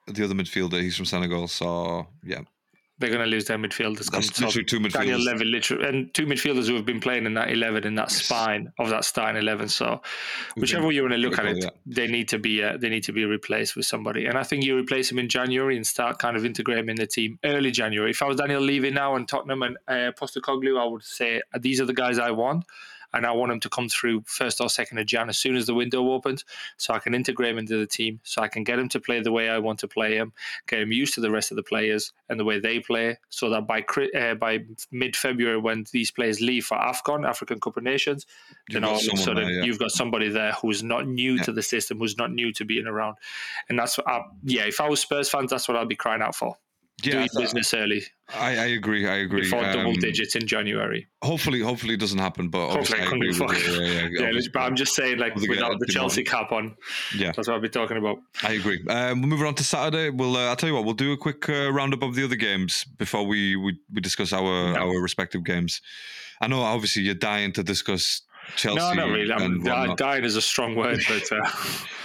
the other midfielder, he's from Senegal. So yeah, they're going to lose their midfielders. That's literally two midfielders. Daniel. Levy, literally, and two midfielders who have been playing in that eleven in that Yes. spine of that starting eleven. So, whichever way you want to look at it, they need to be uh, they need to be replaced with somebody. And I think you replace him in January and start kind of integrating him in the team early January. If I was Daniel Levy now and Tottenham and uh, Postecoglou, I would say these are the guys I want. And I want them to come through first or second of Jan as soon as the window opens, so I can integrate him into the team, so I can get him to play the way I want to play him, get him used to the rest of the players and the way they play, so that by uh, by mid February when these players leave for Afcon, African Cup of Nations, You've then all got of a sudden there, yeah. you've got somebody there who's not new Yeah. to the system, who's not new to being around, and that's what I, yeah. If I was Spurs fans, that's what I'd be crying out for. Yeah, Doing business early I, I agree. I agree. before double Um, digits in January. Hopefully, hopefully it doesn't happen. But Hopefully obviously, it I couldn't agree be with you. fucked. Yeah, yeah, Yeah, but I'm just saying, like without the Chelsea cap on, Yeah. that's what I'll be talking about. I agree. Um, we'll move on to Saturday. We'll. Uh, I'll tell you what. We'll do a quick uh, roundup of the other games before we we, we discuss our No. our respective games. I know, obviously, you're dying to discuss Chelsea. no, not really. I'm, dying is a strong word, but uh,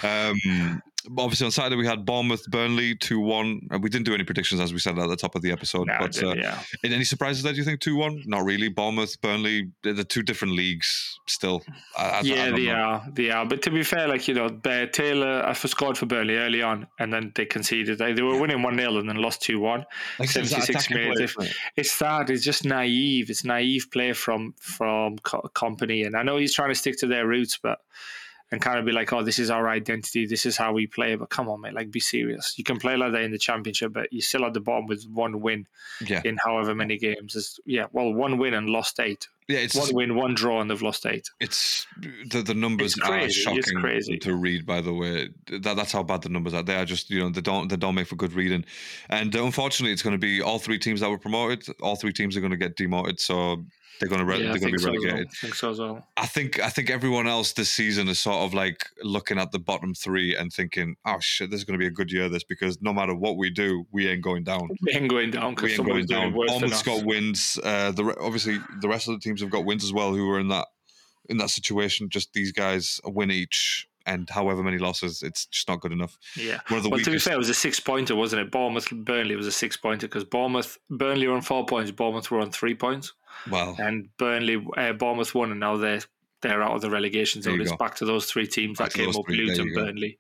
Um, obviously, on Saturday we had Bournemouth, Burnley, two one. We didn't do any predictions as we said at the top of the episode. nah, but uh, yeah. any surprises there? Do you think two one? Not really. Bournemouth, Burnley, they're the two different leagues still. I, I, I yeah, they know. are. They are. But to be fair, like, you know, Bear Taylor I scored for Burnley early on and then they conceded. They, they were winning 1 0 and then lost 2 1. Like I it's 76 minutes. play. It's that. It's just naive. It's naive play from from co- Kompany. And I know he's trying to stick to their roots, but. And kind of be like, oh, this is our identity. This is how we play. But come on, mate, like, be serious. You can play like that in the championship, but you're still at the bottom with one win Yeah, in however many games. It's, yeah, well, one win and lost eight. yeah. It's One win, one draw, and they've lost eight. it's the the numbers are It's shocking crazy. to read. By the way, that that's how bad the numbers are. They are just you know they don't they don't make for good reading, and unfortunately, it's going to be all three teams that were promoted. All three teams are going to get demoted, so they're going to re- Yeah, they're going to be so well. relegated. I think so as well. I think I think everyone else this season is sort of like looking at the bottom three and thinking, "Oh shit, this is going to be a good year." This because no matter what we do, we ain't going down. We ain't going down We ain't going down. it worse than Bournemouth's got wins. Uh, the re- obviously the rest of the teams have got wins as well. Who were in that in that situation? Just these guys a win each, and however many losses, it's just not good enough. Yeah. One of the Well, to be fair, it was a six pointer, wasn't it? Bournemouth, Burnley was a six pointer because Bournemouth, Burnley were on four points, Bournemouth were on three points, well, and Burnley, uh, Bournemouth won, and now they're they're out of the relegation zone. It's go. back to those three teams Back that came up: three, Luton. Burnley.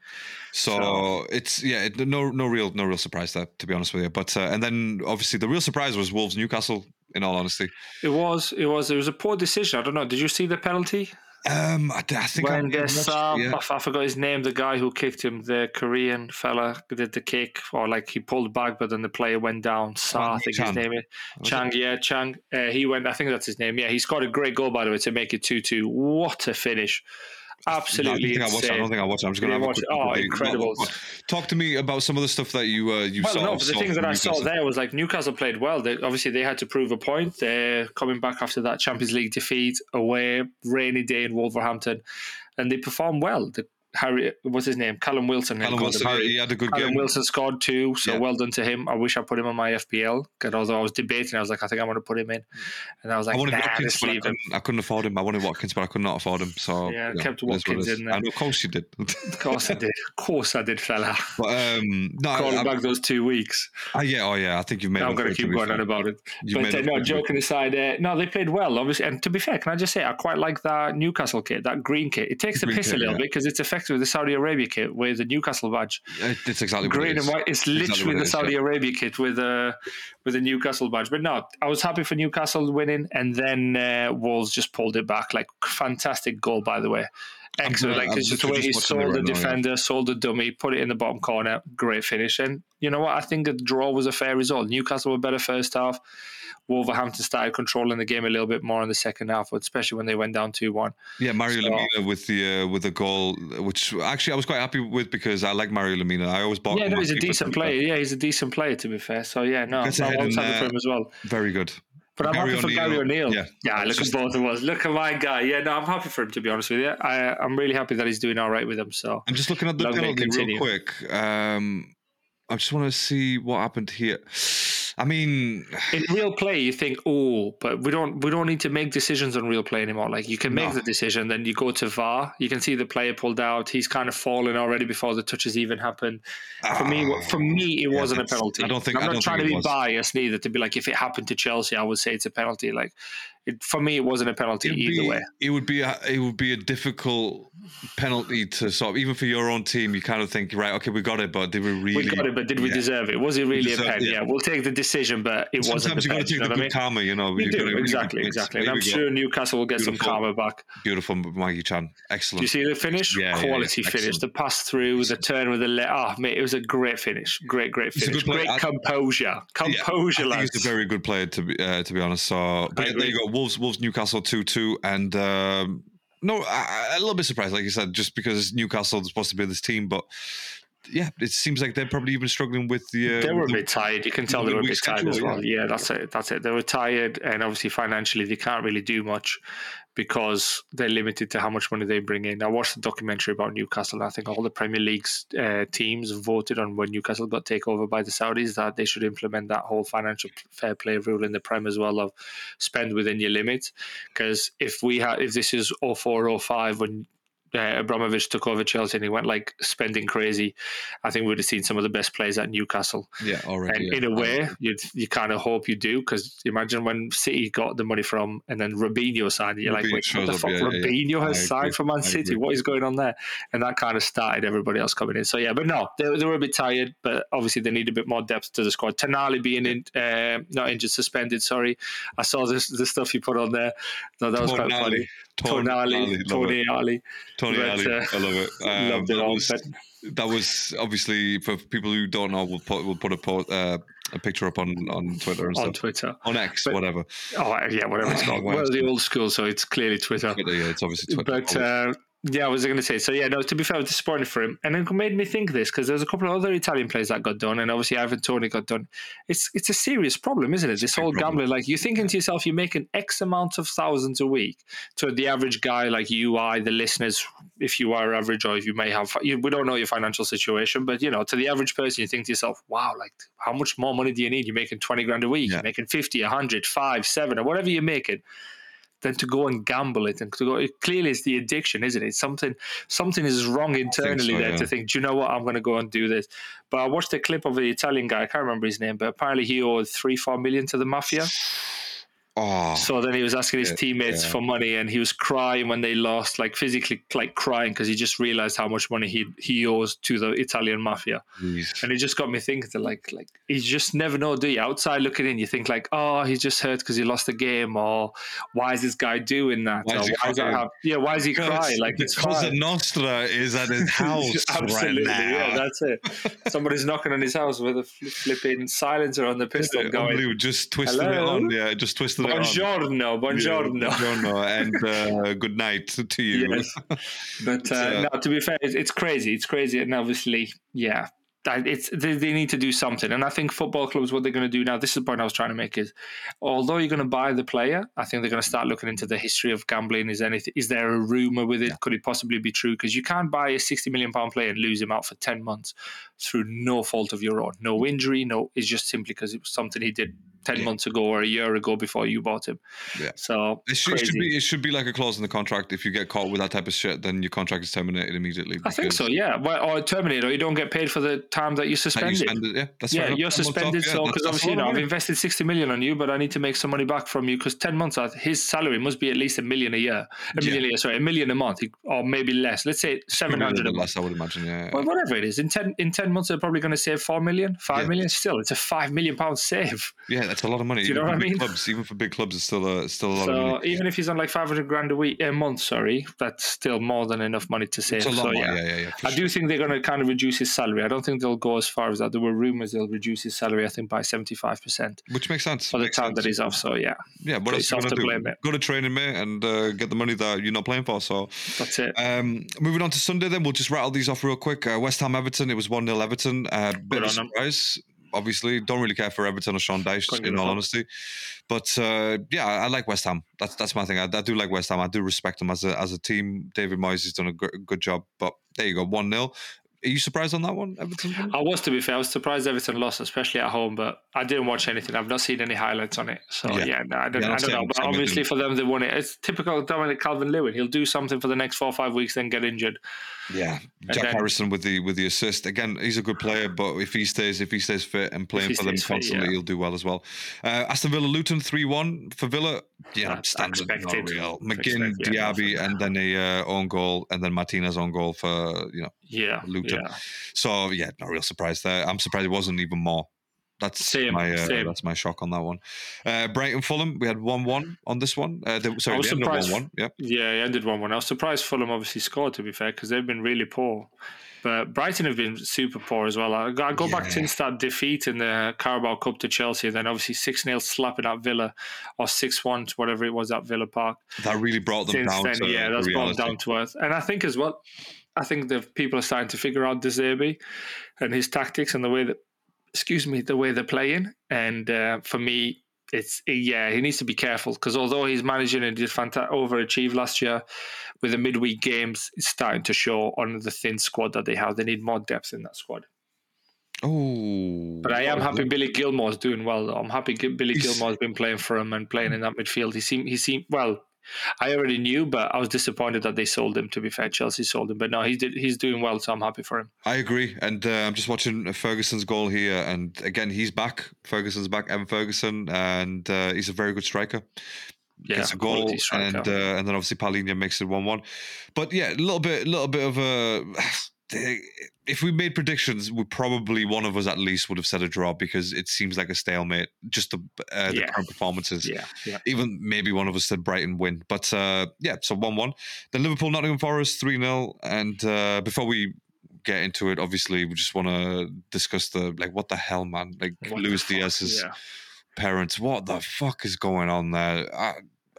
so, so- it's yeah, it- no no real no real surprise there to be honest with you. But uh, and then obviously the real surprise was Wolves Newcastle. In all honesty, It was, it was, it was a poor decision. I don't know. Did you see the penalty um, I, I think I, when Sam, yeah. I, I forgot his name, the guy who kicked him, the Korean fella did the kick, or like he pulled back, but then the player went down. Sa, I think Chan. his name is. Was Chang, yeah, Chang. Uh, he went. I think that's his name. Yeah, he scored a great goal by the way to make it two-two. What a finish! Absolutely No, I don't think I watched it. I don't think I watched it. I'm just going to have a quick? Oh, incredible. Talk to me about some of the stuff that you uh, you Well, saw. no, but the things that I saw there was like Newcastle played well. They, obviously, they had to prove a point. They're coming back after that Champions League defeat away, rainy day in Wolverhampton, and they performed well. Harry, what's his name? Callum Wilson. Callum Wilson, Harry. he had a good Callum game. Wilson scored two, so Yeah. well done to him. I wish I put him on my FPL. 'cause although I was debating, I was like, I think I'm going to put him in, and I was like, I wanted nah, Watkins, but I couldn't, I couldn't afford him. I wanted Watkins, but I could not afford him. So Yeah, I you know, kept it is what Watkins in there. I know, of course you did. Of course I did. Of course I did, fella. but um, no, I, Calling I, back those two weeks. I- yeah, oh yeah, I think you've made. Now I'm going to keep going fair. on about it. You've But uh, no, joking aside, uh, no, they played well, obviously. And to be fair, can I just say, I quite like that Newcastle kit, that green kit. It takes the piss a little bit because it's effectively the Saudi Arabia kit with the Newcastle badge. It- It's exactly Green and white. It's literally it the is, Saudi yeah. Arabia kit with a with a Newcastle badge. But no, I was happy for Newcastle winning, and then uh, Wolves just pulled it back. Like fantastic goal, by the way. Excellent. gonna- Like it's just the way he just watching it sold the right now, yeah. defender, sold the dummy, put it in the bottom corner. Great finish. And you know what? I think the draw was a fair result. Newcastle were better first half. Wolverhampton started controlling the game a little bit more in the second half, especially when they went down two one. Yeah, Mario So- Lemina with the uh, with the goal, which actually I was quite happy with because I like Mario Lemina. I always bought. Yeah, no, he's a decent to be fair. player. Yeah, he's a decent player to be fair. So yeah, no, I was happy for him as well. Very good. But I'm Gary happy for O'Neill, Gary O'Neill. yeah. Yeah, look just- at both of us. Look at my guy. Yeah, no, I'm happy for him to be honest with you. I, I'm really happy that he's doing all right with them. So I'm just looking at the Long penalty real quick. Um, I just want to see what happened here. I mean, in real play, you think, oh, but we don't we don't need to make decisions on real play anymore. Like you can make No. the decision, then you go to VAR. You can see the player pulled out. He's kind of fallen already before the touches even happened. For me, ah, for me, it Yeah, wasn't a penalty. I don't think- I'm I not don't trying to be was. biased neither. To be like, if it happened to Chelsea, I would say it's a penalty. Like, it, for me, it wasn't a penalty it'd either be, way. it would be a, it would be a difficult penalty to sort of even for your own team. You kind of think, right, okay, we got it, but did we really? We got it, but did we yeah. deserve it? Was it really a penalty? pen? it. Yeah, we'll take the decision, but it wasn't. Sometimes you got to take you know the what I mean? karma, you know. We you do gotta- exactly, exactly, and I'm sure Newcastle will get some karma back. Beautiful, Maggie Chan. Do Excellent. you see the finish? Yeah, yeah, yeah. Quality finish. The pass through, the turn with the let. Oh, mate, it was a great finish. Great, great finish. Great composure. Composure, I think he's a very good player to be uh, to be honest. So, but yeah, there you go. Wolves, Wolves, Newcastle two two, and um, no, I, a little bit surprised, like you said, just because Newcastle is supposed to be this team, but yeah, it seems like they're probably even struggling with the. Uh, they were a bit tired. You can tell they the were a bit tired as well. Yeah, that's it. That's it. They were tired, and obviously financially they can't really do much because they're limited to how much money they bring in. I watched a documentary about Newcastle. And I think all the Premier League's uh, teams voted on when Newcastle got taken over by the Saudis that they should implement that whole financial fair play rule in the Prem as well of spend within your limits. Because if we had, if this is 04, 05 when uh, Abramovich took over Chelsea and he went like spending crazy, I think we would have seen some of the best players at Newcastle. yeah, already. And yeah. in a way, you you kind of hope you do because imagine when City got the money from and then Robinho signed, you're like, Robinho wait, what the up, fuck? yeah, yeah, yeah. Has signed for Man City. What is going on there? And that kind of started everybody else coming in. So yeah, but no, they, they were a bit tired, but obviously they need a bit more depth to the squad. Tonali being in, uh, not injured, suspended. Sorry, I saw this the stuff you put on there. No, that was quite funny. Love it. Tony Ali, Tonali, uh, I love it. Um, loved it that, all. was, that was obviously for people who don't know. We'll put we'll put a po- uh, a picture up on on Twitter and stuff. on stuff Twitter. on X, But- whatever. Oh yeah, whatever it's called. Well, the old school, so it's clearly Twitter. Twitter, yeah, it's obviously Twitter. But uh, yeah, I was going to say. So yeah, no. To be fair, I was disappointed for him, and it made me think this because there's a couple of other Italian players that got done, and obviously Ivan Toney got done. It's it's a serious problem, isn't it? This whole problem. gambling. Like you're thinking to yourself, you're making X amount of thousands a week. To the average guy like you, I, the listeners, if you are average or if you may have, you, we don't know your financial situation, but you know, to the average person, you think to yourself, wow, like how much more money do you need? You're making twenty grand a week. Yeah. You're making 50, 100, 5, 7, or whatever you're making than to go and gamble it and to go. It clearly, it's the addiction, isn't it? Something, something is wrong internally so, there yeah. to think. Do you know what? I'm going to go and do this. But I watched a clip of the Italian guy. I can't remember his name, but apparently he owed three, four million to the mafia. Oh, So then he was asking his teammates yeah. for money, and he was crying when they lost, like physically, like crying because he just realized how much money he he owes to the Italian mafia. jeez. And it just got me thinking that like like you just never know, do you? Outside looking in, you think like, oh, he's just hurt because he lost the game, or why is this guy doing that? Why is he why does that crying? Yeah, why is he crying? Like because the fine. Nostra is at his house Absolutely, right now. yeah, that's it. Somebody's knocking on his house with a flipping silencer on the pistol going. Just twisted it on. Yeah, just on. Buongiorno, buongiorno. Yeah, buongiorno, and uh, good night to you. Yes. But uh, uh, no, to be fair, it's, it's crazy. It's crazy, and obviously, yeah, it's they, they need to do something. And I think football clubs, what they're going to do now, this is the point I was trying to make is, although you're going to buy the player, I think they're going to start looking into the history of gambling. Is anything? Is there a rumor with it? Could it possibly be true? Because you can't buy a sixty million pound player and lose him out for ten months through no fault of your own, no injury, no. It's just simply because it was something he did ten Yeah. months ago or a year ago before you bought him. Yeah. So It should, it should be it should be like a clause in the contract. If you get caught with that type of shit, then your contract is terminated immediately. I think so, yeah. Well, or terminate, or you don't get paid for the time that you how you suspended. yeah, that's yeah, you're 10 months off, suspended. yeah, so because obviously, you know, I've invested sixty million on you, but I need to make some money back from you because ten months, uh, his salary must be at least a million a year, a Yeah. million a year, sorry, a million a month, or maybe less. Let's say seven hundred a little month. less, I would imagine. Yeah, Well, whatever it is, in ten in ten months, they're probably going to save four million, five Yeah. million. Still, it's a five million pound save. yeah, that's a lot of money. Do you know for what I mean? Clubs, even for big clubs, it's still a still a lot of money. So even if he's on like five hundred grand a week, a month, sorry, that's still more than enough money to save. It's a lot so yeah. Yeah, yeah, yeah. I sure. do think they're going to kind of reduce his salary. I don't think they'll go as far as that. There were rumors they'll reduce his salary, I think, by 75% Which makes sense. for the Makes time sense. that he's off. So, yeah, Yeah, what else you gonna to do? blame. Go to training, mate, and uh, get the money that you're not playing for. So, that's it. um, moving on to Sunday, then we'll just rattle these off real quick. Uh, West Ham Everton, it was one 0 Everton. Uh, bit Good of a on 'em. surprise. Obviously, don't really care for Everton or Sean Dyche, Couldn't in all honesty. But uh, yeah, I, like West Ham. That's that's my thing. I, I do like West Ham. I do respect them as a as a team. David Moyes has done a good job. But there you go, one 0 Are you surprised on that one, Everton? I was to be fair. I was surprised Everton lost, especially at home. But I didn't watch anything. I've not seen any highlights on it. So yeah, yeah no, I don't, yeah, I don't know. But obviously for them, they won it. It's typical Dominic Calvert-Lewin. He'll do something for the next four or five weeks, then get injured. Yeah, Jack then, Harrison with the with the assist again. He's a good player, but if he stays if he stays fit and playing for them constantly, fit, yeah. he'll do well as well. Uh, Aston Villa Luton three one for Villa. Yeah, That's standard, expected. real. McGinn, Diaby, and then a uh, own goal, and then Martinez own goal for you know yeah Luton. Yeah. So yeah, not real surprise there. I'm surprised it wasn't even more. That's same, my uh, same. that's my shock on that one. Uh, Brighton Fulham, we had one one on this one. Uh, they, sorry, I was surprised. One, one. Yeah, yeah, it ended one one. I was surprised Fulham obviously scored. To be fair, because they've been really poor. But Brighton have been super poor as well. I, I go yeah. back since that defeat in the Carabao Cup to Chelsea, and then obviously 6 0 slapping at Villa or 6 1 to whatever it was at Villa Park. That really brought them since down then, to Yeah, that's brought them down to earth. And I think as well, I think the people are starting to figure out De Zerbi and his tactics and the way that, excuse me, the way they're playing. And uh, for me, it's yeah, he needs to be careful because although he's managing and did fantastic, overachieve last year with the midweek games, it's starting to show on the thin squad that they have. They need more depth in that squad. Oh, but I am happy Billy Gilmour's doing well. I'm happy Billy Gilmour has been playing for him and playing in that midfield. He seemed he seemed well. I already knew, but I was disappointed that they sold him. To be fair, Chelsea sold him, but no, he did. He's doing well, so I'm happy for him. I agree, and uh, I'm just watching Ferguson's goal here, and again, he's back. Ferguson's back, Evan Ferguson, and uh, he's a very good striker. Yeah, gets a goal, and uh, and then obviously Palhinha makes it one-one. But yeah, a little bit, a little bit of a if we made predictions, we probably one of us at least would have said a draw because it seems like a stalemate. Just the uh, the yeah. current performances. Yeah, yeah. Even maybe one of us said Brighton win, but uh, yeah. So one one. Then Liverpool Nottingham Forest three 0 And uh, before we get into it, obviously we just want to discuss the like what the hell, man. Like what Luis Diaz's yeah. parents. What the fuck is going on there? I,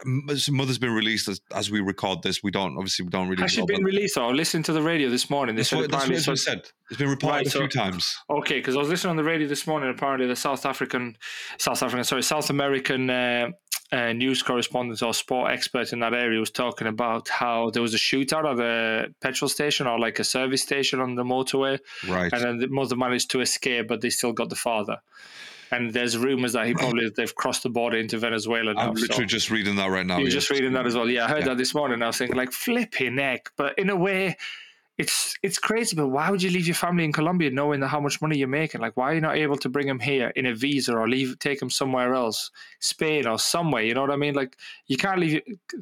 Mother's been released as, as, we record this. We don't obviously we don't really. Has she been released? I listened to the radio this morning. They that's what, that's what so, said. It's been reported right, a few times. Okay, because I was listening on the radio this morning. Apparently, the South African, South African, sorry, South American uh, uh, news correspondent or sport expert in that area was talking about how there was a shootout at a petrol station or like a service station on the motorway. Right. And then the mother managed to escape, but they still got the father and there's rumors that he probably they've crossed the border into Venezuela now. I'm literally so. just reading that right now. You're yeah. just reading that as well. Yeah, I heard yeah. that this morning. I was thinking like flipping neck, but in a way, it's it's crazy. But why would you leave your family in Colombia knowing how much money you're making? Like, why are you not able to bring him here in a visa or leave take him somewhere else, Spain or somewhere? You know what I mean? Like, you can't leave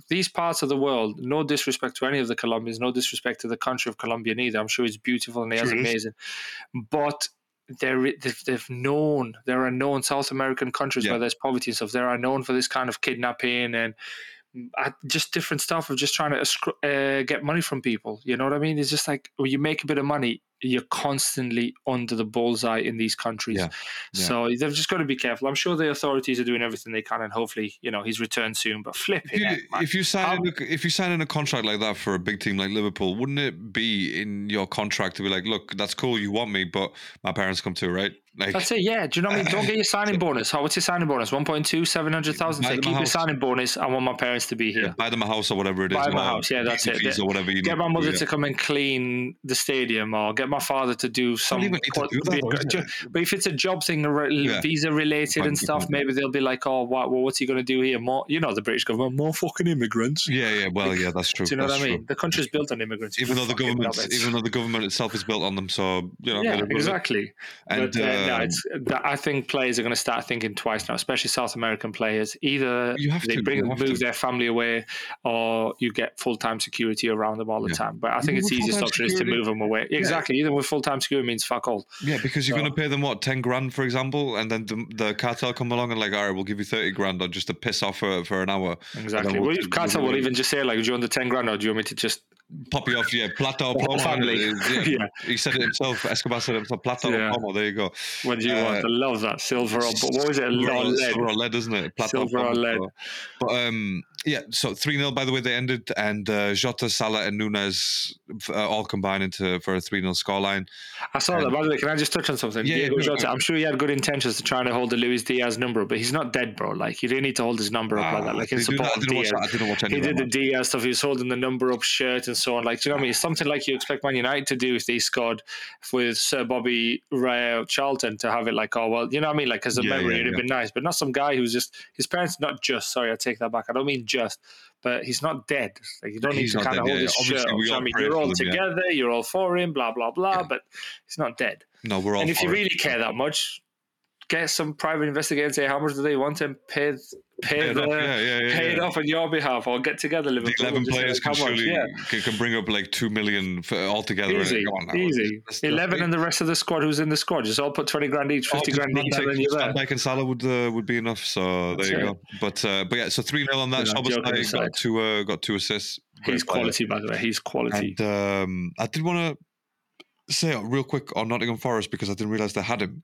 these parts of the world. No disrespect to any of the Colombians, no disrespect to the country of Colombia neither. I'm sure it's beautiful and it's amazing, but they're they've, they've known there are known South American countries yeah. where there's poverty and stuff. They are known for this kind of kidnapping and uh, just different stuff of just trying to uh, get money from people. You know what I mean? It's just like when you make a bit of money, you're constantly under the bullseye in these countries. Yeah. Yeah. So they've just got to be careful. I'm sure the authorities are doing everything they can, and hopefully, you know, he's returned soon. But flipping, if you, if you sign in a, if you sign in a contract like that for a big team like Liverpool, wouldn't it be in your contract to be like, look, that's cool, you want me, but my parents come too, right? Like, That's it, yeah. Do you know what I mean? Don't get your signing bonus. How, what's your signing bonus? 1.2, 700,000. Say, keep your signing bonus. I want my parents to be here. Yeah, buy them a house or whatever it is. Buy them a house, yeah, that's it. Or whatever you get my mother to come and clean the stadium or get my father to do some. Do that, but if it's a job thing, yeah. visa related and stuff, maybe they'll be like, oh, what, well, what's he going to do here? More, you know, the British government, more fucking immigrants. Yeah, yeah, well, yeah, that's true. Do you know that's what I mean? True. The country's built on immigrants. Even though the government, even though the government itself is built on them, so you know. Yeah, exactly. And but, uh, no, um, I think players are going to start thinking twice now, especially South American players. Either they to, bring move to. their family away, or you get full time security around them all the yeah. time. But I think it's easiest option is to move them away. Yeah. Exactly. Even with full time security means fuck all. Yeah, because you're so. going to pay them what ten grand, for example, and then the, the, cartel come along and like, all right, we'll give you thirty grand or just to piss off for, for an hour. Exactly. We'll, well, cartel will even just say like, do you want the ten grand or do you want me to just Poppy off, yeah, Plata or Plomo. Family. Yeah. yeah. He said it himself. Escobar said it himself. Plata yeah. There you go. What do you uh, want? I love that silver or what was it? Silver or lead? Silver or lead, isn't it? Silver or, or lead. But um, Yeah, so 3 0, by the way, they ended, and uh, Jota, Salah, and Nunes uh, all combined into for a 3 0 scoreline. I saw that. By the way, can I just touch on something? Yeah, Diego Jota, I'm sure he had good intentions to try to hold the Luis Diaz number, but he's not dead, bro. Like, you didn't need to hold his number up like that. Like, in Ah, that. support I didn't watch Diaz. that. I didn't watch any He did the Diaz stuff. He was holding the number up shirt and so on. Like, do you know what I mean? It's something like you expect Man United to do if they scored with Sir Bobby Raya Charlton to have it like, oh, well, you know what I mean? Like, as a Yeah, memory, yeah, it'd have been nice, but not some guy who's just, his parents, not just, sorry, I take that back. I don't mean just, but he's not dead. Like, you don't need to kind of hold yeah, his yeah. shirt up. we All I mean, you're all them, yeah. together, you're all for him, blah, blah, blah, Yeah. but he's not dead. No, we're all And if you really care that much, get some private investigator and say how much do they want and pay pay, the, off, yeah, yeah, yeah, pay it yeah. off on your behalf or get together The Liverpool. 11 and say, players can surely Yeah. can, can bring up like 2 million for, altogether. Easy, Come on easy. That's- that's 11 and the rest of the squad who's in the squad. Just all put 20 grand each, 50 Oh, grand each, and then you're there. Dijk and Salah would uh, would be enough. So That's there you it. go. But uh, but yeah, so three 0 on that. Yeah, joking got two uh, got two assists. He's quality, by the way. He's quality. And um, I did want to say real quick on Nottingham Forest because I didn't realize they had him.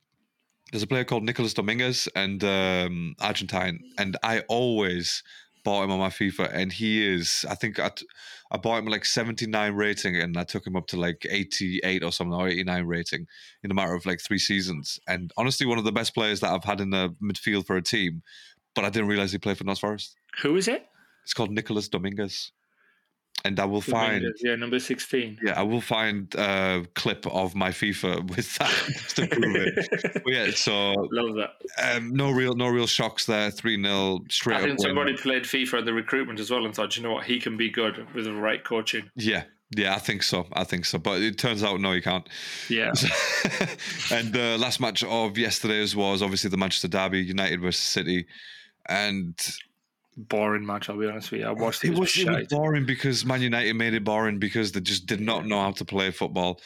There's a player called Nicolas Dominguez and um, Argentine, and I always bought him on my FIFA, and he is. I think I, t- I bought him like 79 rating, and I took him up to like 88 or something, or 89 rating in a matter of like three seasons. And honestly, one of the best players that I've had in the midfield for a team. But I didn't realize he played for Notts Forest. Who is it? It's called Nicolas Dominguez, and I will find. Yeah, number 16. Yeah, I will find a clip of my FIFA with that just to prove it. Yeah, so Love that. um, no real, no real shocks there. Three 0 straight I think somebody played FIFA in the recruitment as well and thought, you know what, he can be good with the right coaching. Yeah, yeah, I think so. I think so. But it turns out no, you can't. Yeah. and the last match of yesterday's was obviously the Manchester Derby, United versus City, and Boring match, I'll be honest with you. I watched it. it was, it was boring because Man United made it boring because they just did not know how to play football.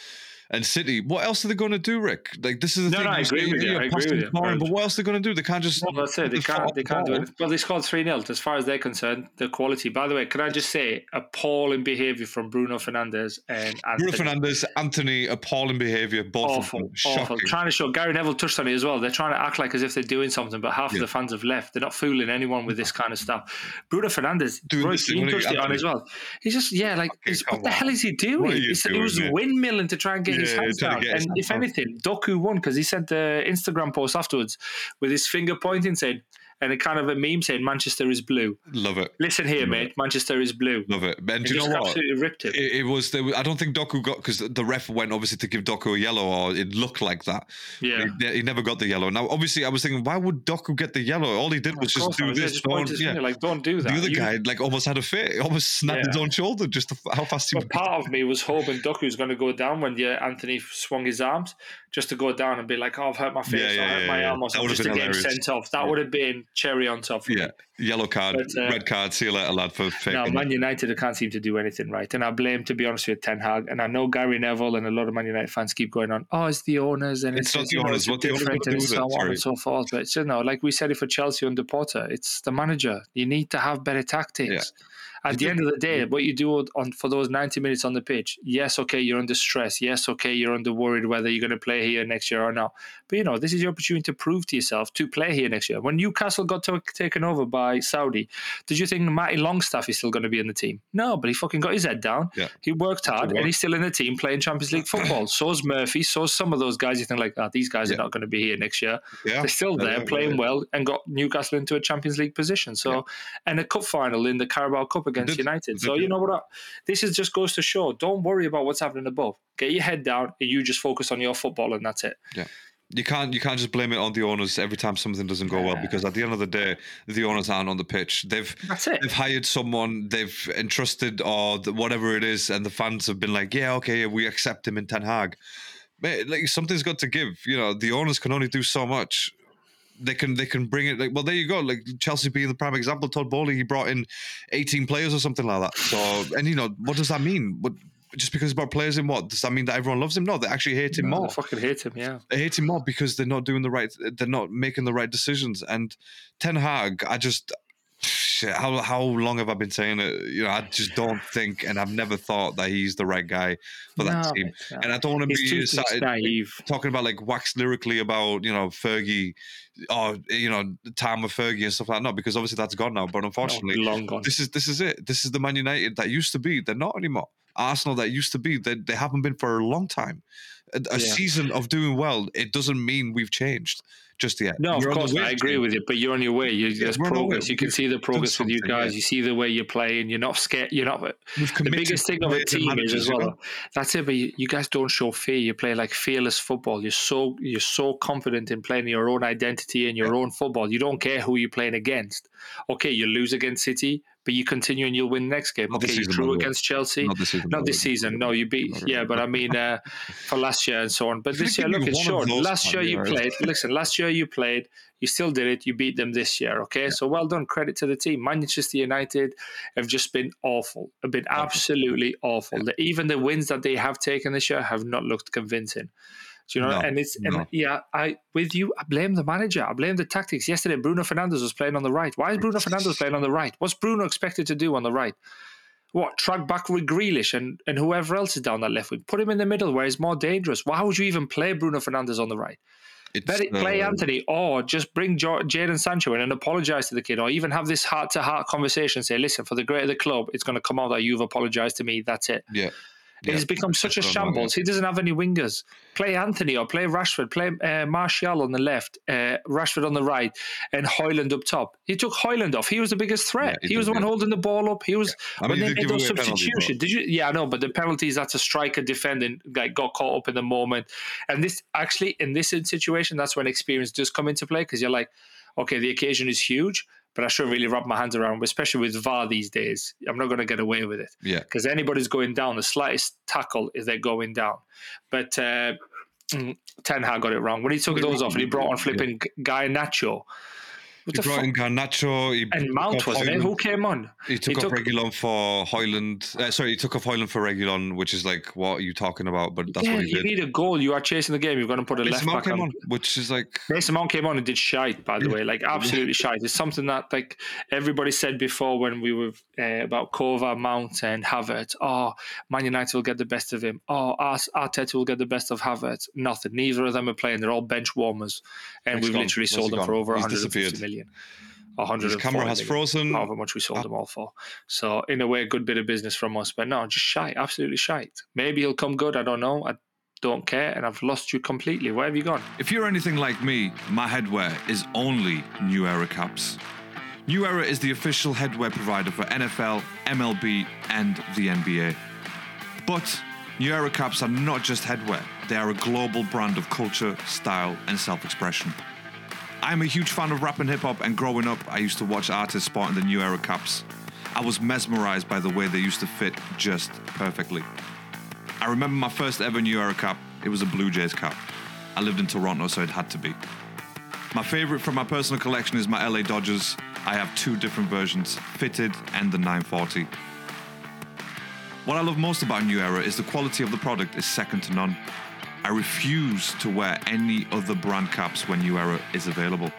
And City, what else are they going to do, Rick? Like this is the No, thing. no, I agree with you, I agree with you. boring, but what else are they going to do? They can't just. No, that's it. They the can't. They the can't do it. Well, they scored three 0 As far as they're concerned, the quality. By the way, can I just say appalling behaviour from Bruno Fernandes and Bruno Fernandes, Antony, appalling behaviour, both Awful, of them. Shocking. awful. Trying to show Gary Neville touched on it as well. They're trying to act like as if they're doing something, but half Yeah. of the fans have left. They're not fooling anyone with this kind of stuff. Bruno Fernandes, Doing Roy Keane touched it on as well. He's just yeah, like Okay, he's, come what the on. hell is he doing? What are you He's- he was windmilling to try and get his hands down. his And if anything, Doku won because he sent the Instagram post afterwards with his finger pointing, saying, and a kind of a meme saying Manchester is blue. Love it. Listen here, Love mate, Manchester is blue. Love it. And do you know what? absolutely ripped it. It, it was. There, was- I don't think Doku got because the ref went obviously to give Doku a yellow, or it looked like that. yeah. He, he never got the yellow. Now, obviously, I was thinking, why would Doku get the yellow? All he did was just do. Yeah, this. don't- yeah. like don't do that. The other You- guy like almost had a fit. Almost snapped his own shoulder just to, how fast he But part of me was hoping Duck was going to go down when yeah, Antony swung his arms, just to go down and be like, "Oh, I've hurt my face, Yeah, I yeah, hurt yeah, my yeah. arm," or something, just to get him sent off. That would have been cherry on top. Yeah, yellow card, But, uh, red card. See you later, lad. For faking. No. Man United I can't seem to do anything right, and I blame, to be honest with you, Ten Hag. And I know Gary Neville and a lot of Man United fans keep going on. Oh, it's the owners, and It's it's, not the owners. What the owners different, and so on Sorry. and so forth. But you know, like we said it for Chelsea under Potter, it's the manager. You need to have better tactics. At the end of the day, what you do on for those ninety minutes on the pitch, yes, okay, you're under stress. Yes, okay, you're under worried whether you're going to play here next year or not. But you know, this is your opportunity to prove to yourself to play here next year. When Newcastle got to, taken over by Saudi, did you think Matty Longstaff is still going to be in the team? No, but he fucking got his head down. Yeah. He worked hard, and he's still in the team playing Champions League football. so's Murphy. So's some of those guys. You think like, ah, these guys Yeah. are not going to be here next year. yeah, They're still there playing well and got Newcastle into a Champions League position. So, and a cup final in the Carabao Cup against did. United. So, you know what? This is just goes to show don't worry about what's happening above. Get your head down and you just focus on your football and that's it. Yeah you can't you can't just blame it on the owners every time something doesn't go well because at the end of the day, the owners aren't on the pitch. They've they've hired someone, they've entrusted or the, whatever it is, and the fans have been like, yeah, okay, we accept him in Ten Hag. Mate, like something's got to give. You know, the owners can only do so much. They can they can bring it like well there you go like Chelsea being the prime example Todd Boehly he brought in 18 players or something like that. So and you know what does that mean? What just because he brought players in what does that mean that everyone loves him? No they actually hate him No, more. fucking hate him, yeah. I hate him more because they're not doing the right they're not making the right decisions. And Ten Hag I just shit, how how long have I been saying it? You know, I just don't think, and I've never thought that he's the right guy for that No, team. it's not. Uh, and I don't want to be too started naive. talking about like wax lyrically about you know Fergie, or you know the time of Fergie and stuff like that. No, because obviously that's gone now. But unfortunately, No, long gone. this is this is it. This is the Man United that used to be. They're not anymore. Arsenal that used to be. They, they haven't been for a long time. A, a Yeah. season of doing well, it doesn't mean we've changed just yet. No, of on the course, I agree with you. But you're on your way. You, there's we're on way. progress. You can see the progress with you guys. yeah. You see the way you're playing. You're not scared. You're not. The biggest thing of a team is as you well. That's it. But you, you guys don't show fear. You play like fearless football. You're so you're so confident in playing your own identity and your own football. You don't care who you're playing against. Okay, you lose against City, but you continue and you'll win next game. Not Okay, you drew against Chelsea. Not this season. Not this season. No, you beat. Yeah, but I mean, uh, for last year and so on. But this year, look, it's short. Last year you played. Listen, last year you played. You still did it. You beat them this year. Okay, so well done. Credit to the team. Manchester United have just been awful. Have been absolutely awful. The- Even the wins that they have taken this year have not looked convincing. Do you know? No, and it's and no. yeah, I with you. I blame the manager. I blame the tactics. Yesterday, Bruno Fernandes was playing on the right. Why is Bruno Fernandes playing on the right? What's Bruno expected to do on the right? What track back with Grealish and, and whoever else is down that left wing? Put him in the middle where he's more dangerous. Why would you even play Bruno Fernandes on the right? It's, Let it play uh, Antony, or just bring jo- Jadon Sancho in and apologise to the kid, or even have this heart to heart conversation. Say, listen, for the great of the club, it's going to come out that you've apologised to me. That's it. Yeah. It has become such a That's shambles. He doesn't have any wingers. Play Antony or play Rashford. Play uh, Martial on the left, uh, Rashford on the right, and Højlund up top. He took Højlund off. He was the biggest threat. Yeah, he he was did, the one yeah. holding the ball up. He was I when mean, they did made those away a penalty, substitutions. Did you? Yeah, I know, but the penalties that's a striker defending like got caught up in the moment. And this actually in this situation, that's when experience does come into play because you're like, okay, the occasion is huge, but I shouldn't really wrap my hands around, especially with VAR these days. I'm not going to get away with it Yeah. because anybody's going down, the slightest tackle is they're going down. But uh, mm, Ten Hag got it wrong when he took those off and he brought on flipping Garnacho. He brought fuck? in Garnacho. He And Mount wasn't it? Who came on? He took He off took- Reguilón for Højlund. Uh, sorry, he took off Højlund for Reguilón, which is like, what are you talking about? But that's yeah, what he you did. need a goal. You are chasing the game. You're going to put a left Mount back came on. which is like, Mason Mount came on and did shite, by the way, like absolutely shite. It's something that like everybody said before when we were uh, about Kova, Mount, and Havertz. Oh, Man United will get the best of him. Oh, Arteta will get the best of Havertz. Nothing. Neither of them are playing. They're all bench warmers, and He's we've gone. literally Where's sold he them for gone? over He's 150 disappeared. Million. 140 his camera has million. frozen. However much we sold Ah. them all for. So in a way, a good bit of business from us. But no, just shite, absolutely shite. Maybe he'll come good. I don't know. I don't care, and I've lost you completely. Where have you gone? If you're anything like me, my headwear is only New Era caps. New Era is the official headwear provider for NFL, MLB, and the NBA. But New Era caps are not just headwear, they are a global brand of culture, style, and self expression. I'm a huge fan of rap and hip hop, and growing up, I used to watch artists sporting the New Era caps. I was mesmerized by the way they used to fit just perfectly. I remember my first ever New Era cap, it was a Blue Jays cap. I lived in Toronto, so it had to be. My favorite from my personal collection is my LA Dodgers. I have two different versions, fitted and the 940. What I love most about New Era is the quality of the product is second to none. I refuse to wear any other brand caps when New Era is available.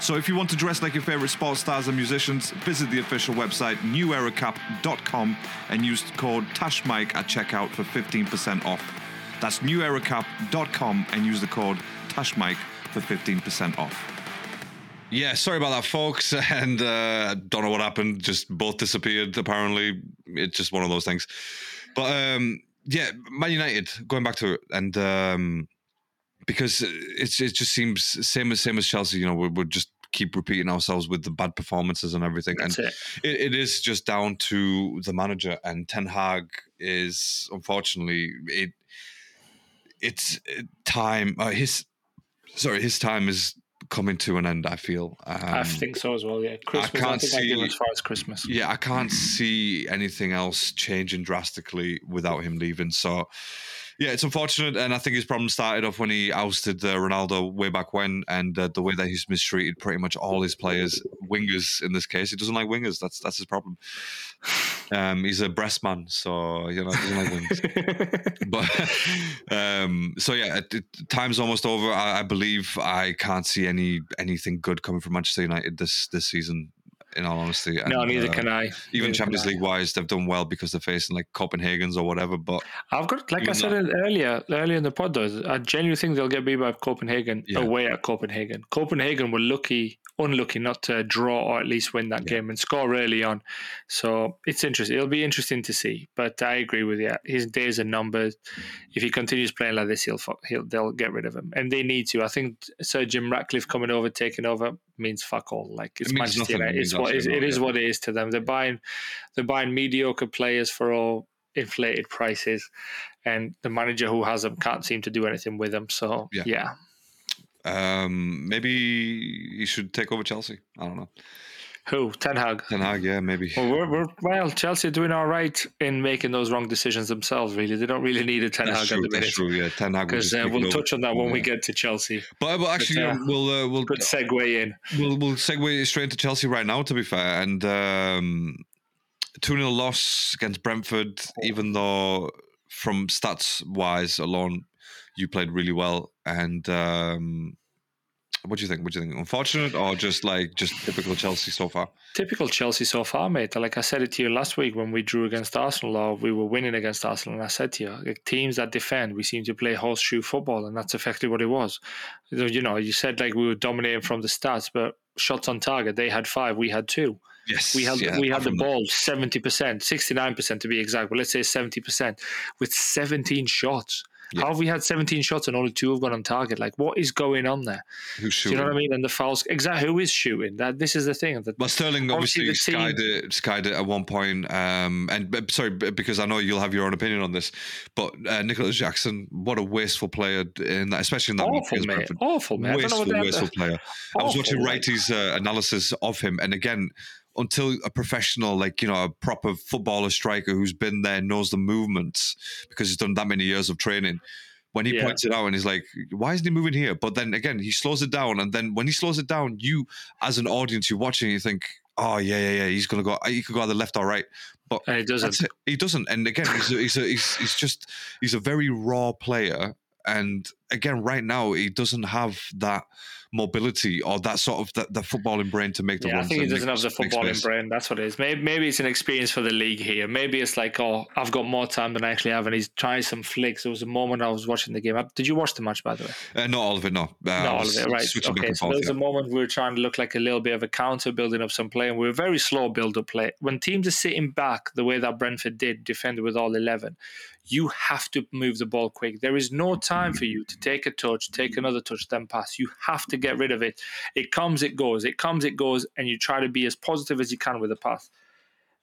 So if you want to dress like your favorite sports stars and musicians, visit the official website neweracap.com and use the code TASHMIKE at checkout for 15% off. That's neweracap.com and use the code TASHMIKE for 15% off. Yeah, sorry about that, folks. And uh, don't know what happened. Just both disappeared, apparently. It's just one of those things. But um, yeah, Man United, going back to it, and um, because it's it just seems same as same as Chelsea. You know, we would just keep repeating ourselves with the bad performances and everything. That's and it. it, it is just down to the manager and Ten Hag is unfortunately it. It's uh, time. Uh, his sorry, his time is coming to an end. I feel. Um, I think so as well. Yeah, Christmas. I, can't I see- as far as Christmas. yeah, I can't see anything else changing drastically without him leaving. So, yeah, it's unfortunate, and I think his problem started off when he ousted uh, Ronaldo way back when, and uh, the way that he's mistreated pretty much all his players, wingers in this case. He doesn't like wingers. That's that's his problem. Um, he's a breast man, so you know he doesn't like wings. but um, so yeah, it, it, time's almost over. I, I believe I can't see any anything good coming from Manchester United this this season. In all honesty, no, neither uh, can I. Even Neither Champions can I. League wise, they've done well because they're facing like Copenhagen's or whatever. But I've got, like I said earlier, earlier in the pod, though, I genuinely think they'll get beat by Copenhagen Yeah. away at Copenhagen. Copenhagen were lucky, unlucky not to draw or at least win that Yeah. game and score early on. So it's interesting. It'll be interesting to see. But I agree with you. His days are numbered. If he continues playing like this, he'll, he'll they'll get rid of him, and they need to. I think Sir Jim Ratcliffe coming over, taking over, means fuck all. Like it's It Manchester. United. It's what absolutely it is what it is to them. They're buying they're buying mediocre players for all inflated prices, and the manager who has them can't seem to do anything with them. So Yeah. yeah, um, maybe he should take over Chelsea. I don't know. who Ten Hag. Ten Hag, yeah, maybe. Well, we're, we're well. Chelsea are doing all right in making those wrong decisions themselves. Really, they don't really need a Ten That's Hag true. at the That's true. Yeah, Ten Hag. because uh, we'll touch on that when we get to Chelsea. But, but actually, uh, we'll uh, we'll Good segue in. we'll we'll segue straight into Chelsea right now. To be fair, and um, two 0 loss against Brentford. Even though from stats wise alone, you played really well. And um, what do you think? What do you think? Unfortunate or just like just typical Chelsea so far? Typical Chelsea so far, mate. Like I said it to you last week when we drew against Arsenal, or we were winning against Arsenal, and I said to you, like, teams that defend, we seem to play horseshoe football, and that's effectively what it was. You know, you said like we were dominating from the stats, but shots on target, they had five, we had two. Yes, We had yeah, we had the ball seventy percent, sixty nine percent to be exact, but let's say seventy percent with seventeen shots. Yeah. How have we had seventeen shots and only two have gone on target? Like, what is going on there? Who's shooting? Do you know what I mean? And the fouls, exactly who is shooting? That this is the thing. That Well, Sterling Obviously, obviously, the team- skied it, skied it at one point. Um, and sorry, because I know you'll have your own opinion on this, but uh, Nicolas Jackson, what a wasteful player in that, especially in that awful, mate. Awful, mate. I don't know Wasteful, wasteful player. I was watching Wrighty's uh, analysis of him, and again, until a professional, like you know, a proper footballer striker who's been there, knows the movements because he's done that many years of training. When he Yeah. points it out and he's like, "Why isn't he moving here?" But then again, he slows it down, and then when he slows it down, you, as an audience, you're watching, you think, "Oh yeah, yeah, yeah, he's gonna go. He could go either left or right." But and it doesn't. He doesn't. And again, he's a, he's, a, he's he's just he's a very raw player. And again, right now, he doesn't have that mobility or that sort of that, the footballing brain to make the Yeah, I runs. think he doesn't have the footballing brain. That's what it is. Maybe, maybe it's an experience for the league here. Maybe it's like, oh, I've got more time than I actually have, and he's trying some flicks. There was a moment I was watching the game. Did you watch the match, by the way? Uh, not all of it, no. Uh, Not all of it, right? Okay, so there was yeah. a moment we were trying to look like a little bit of a counter, building up some play, and we were very slow build up play. When teams are sitting back the way that Brentford did, defended with all 11, you have to move the ball quick. There is no time for you to take a touch, take another touch, then pass. You have to get rid of it. It comes, it goes. It comes, it goes, and you try to be as positive as you can with the pass.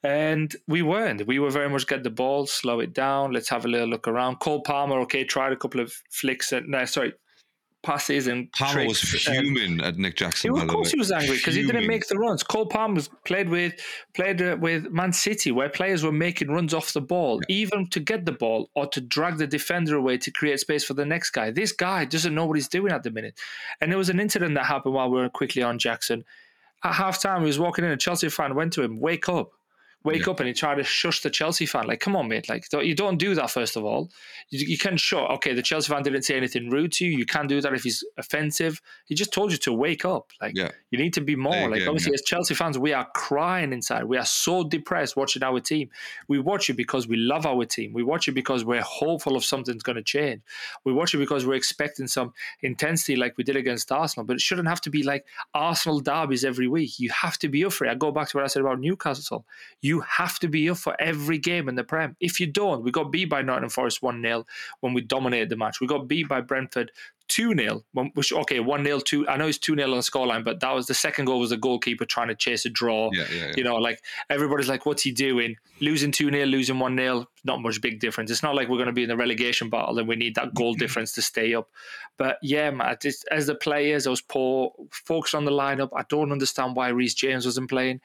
And we weren't. We were very much get the ball, slow it down. Let's have a little look around. Cole Palmer, okay, tried a couple of flicks and no, sorry, passes and Palmer was tricks and- fuming at Nick Jackson. he, of course, he was angry because he didn't make the runs. Cole Palmer played with played uh, with Man City, where players were making runs off the ball, even to get the ball or to drag the defender away to create space for the next guy. This guy doesn't know what he's doing at the minute. And there was an incident that happened while we were quickly on Jackson. At halftime, he was walking in, a Chelsea fan went to him, "Wake up." Wake Yeah. up and he tried to shush the Chelsea fan. Like, come on, mate. Like, don't- you don't do that, first of all. You, you can shut. Okay, the Chelsea fan didn't say anything rude to you. You can't do that if he's offensive. He just told you to wake up. Like, Yeah. you need to be more. You Like obviously, as Chelsea fans, we are crying inside. We are so depressed watching our team. We watch it because we love our team. We watch it because we're hopeful of something's going to change. We watch it because we're expecting some intensity, like we did against Arsenal. But it shouldn't have to be like Arsenal derbies every week. You have to be up for it. I go back to what I said about Newcastle. You have to be up for every game in the Prem. If you don't, we got beat by Nottingham Forest one 0 when we dominated the match. We got beat by Brentford 2 0. Which, okay, 1 0, 2. I know it's 2 0 on the scoreline, but that was the second goal was the goalkeeper trying to chase a draw. Yeah, yeah, yeah. You know, like everybody's like, what's he doing? Losing 2 0, losing 1 0, not much big difference. It's not like we're going to be in the relegation battle and we need that goal mm-hmm. difference to stay up. But yeah, man, just, as the players, I was poor, focused on the lineup. I don't understand why Reece James wasn't playing.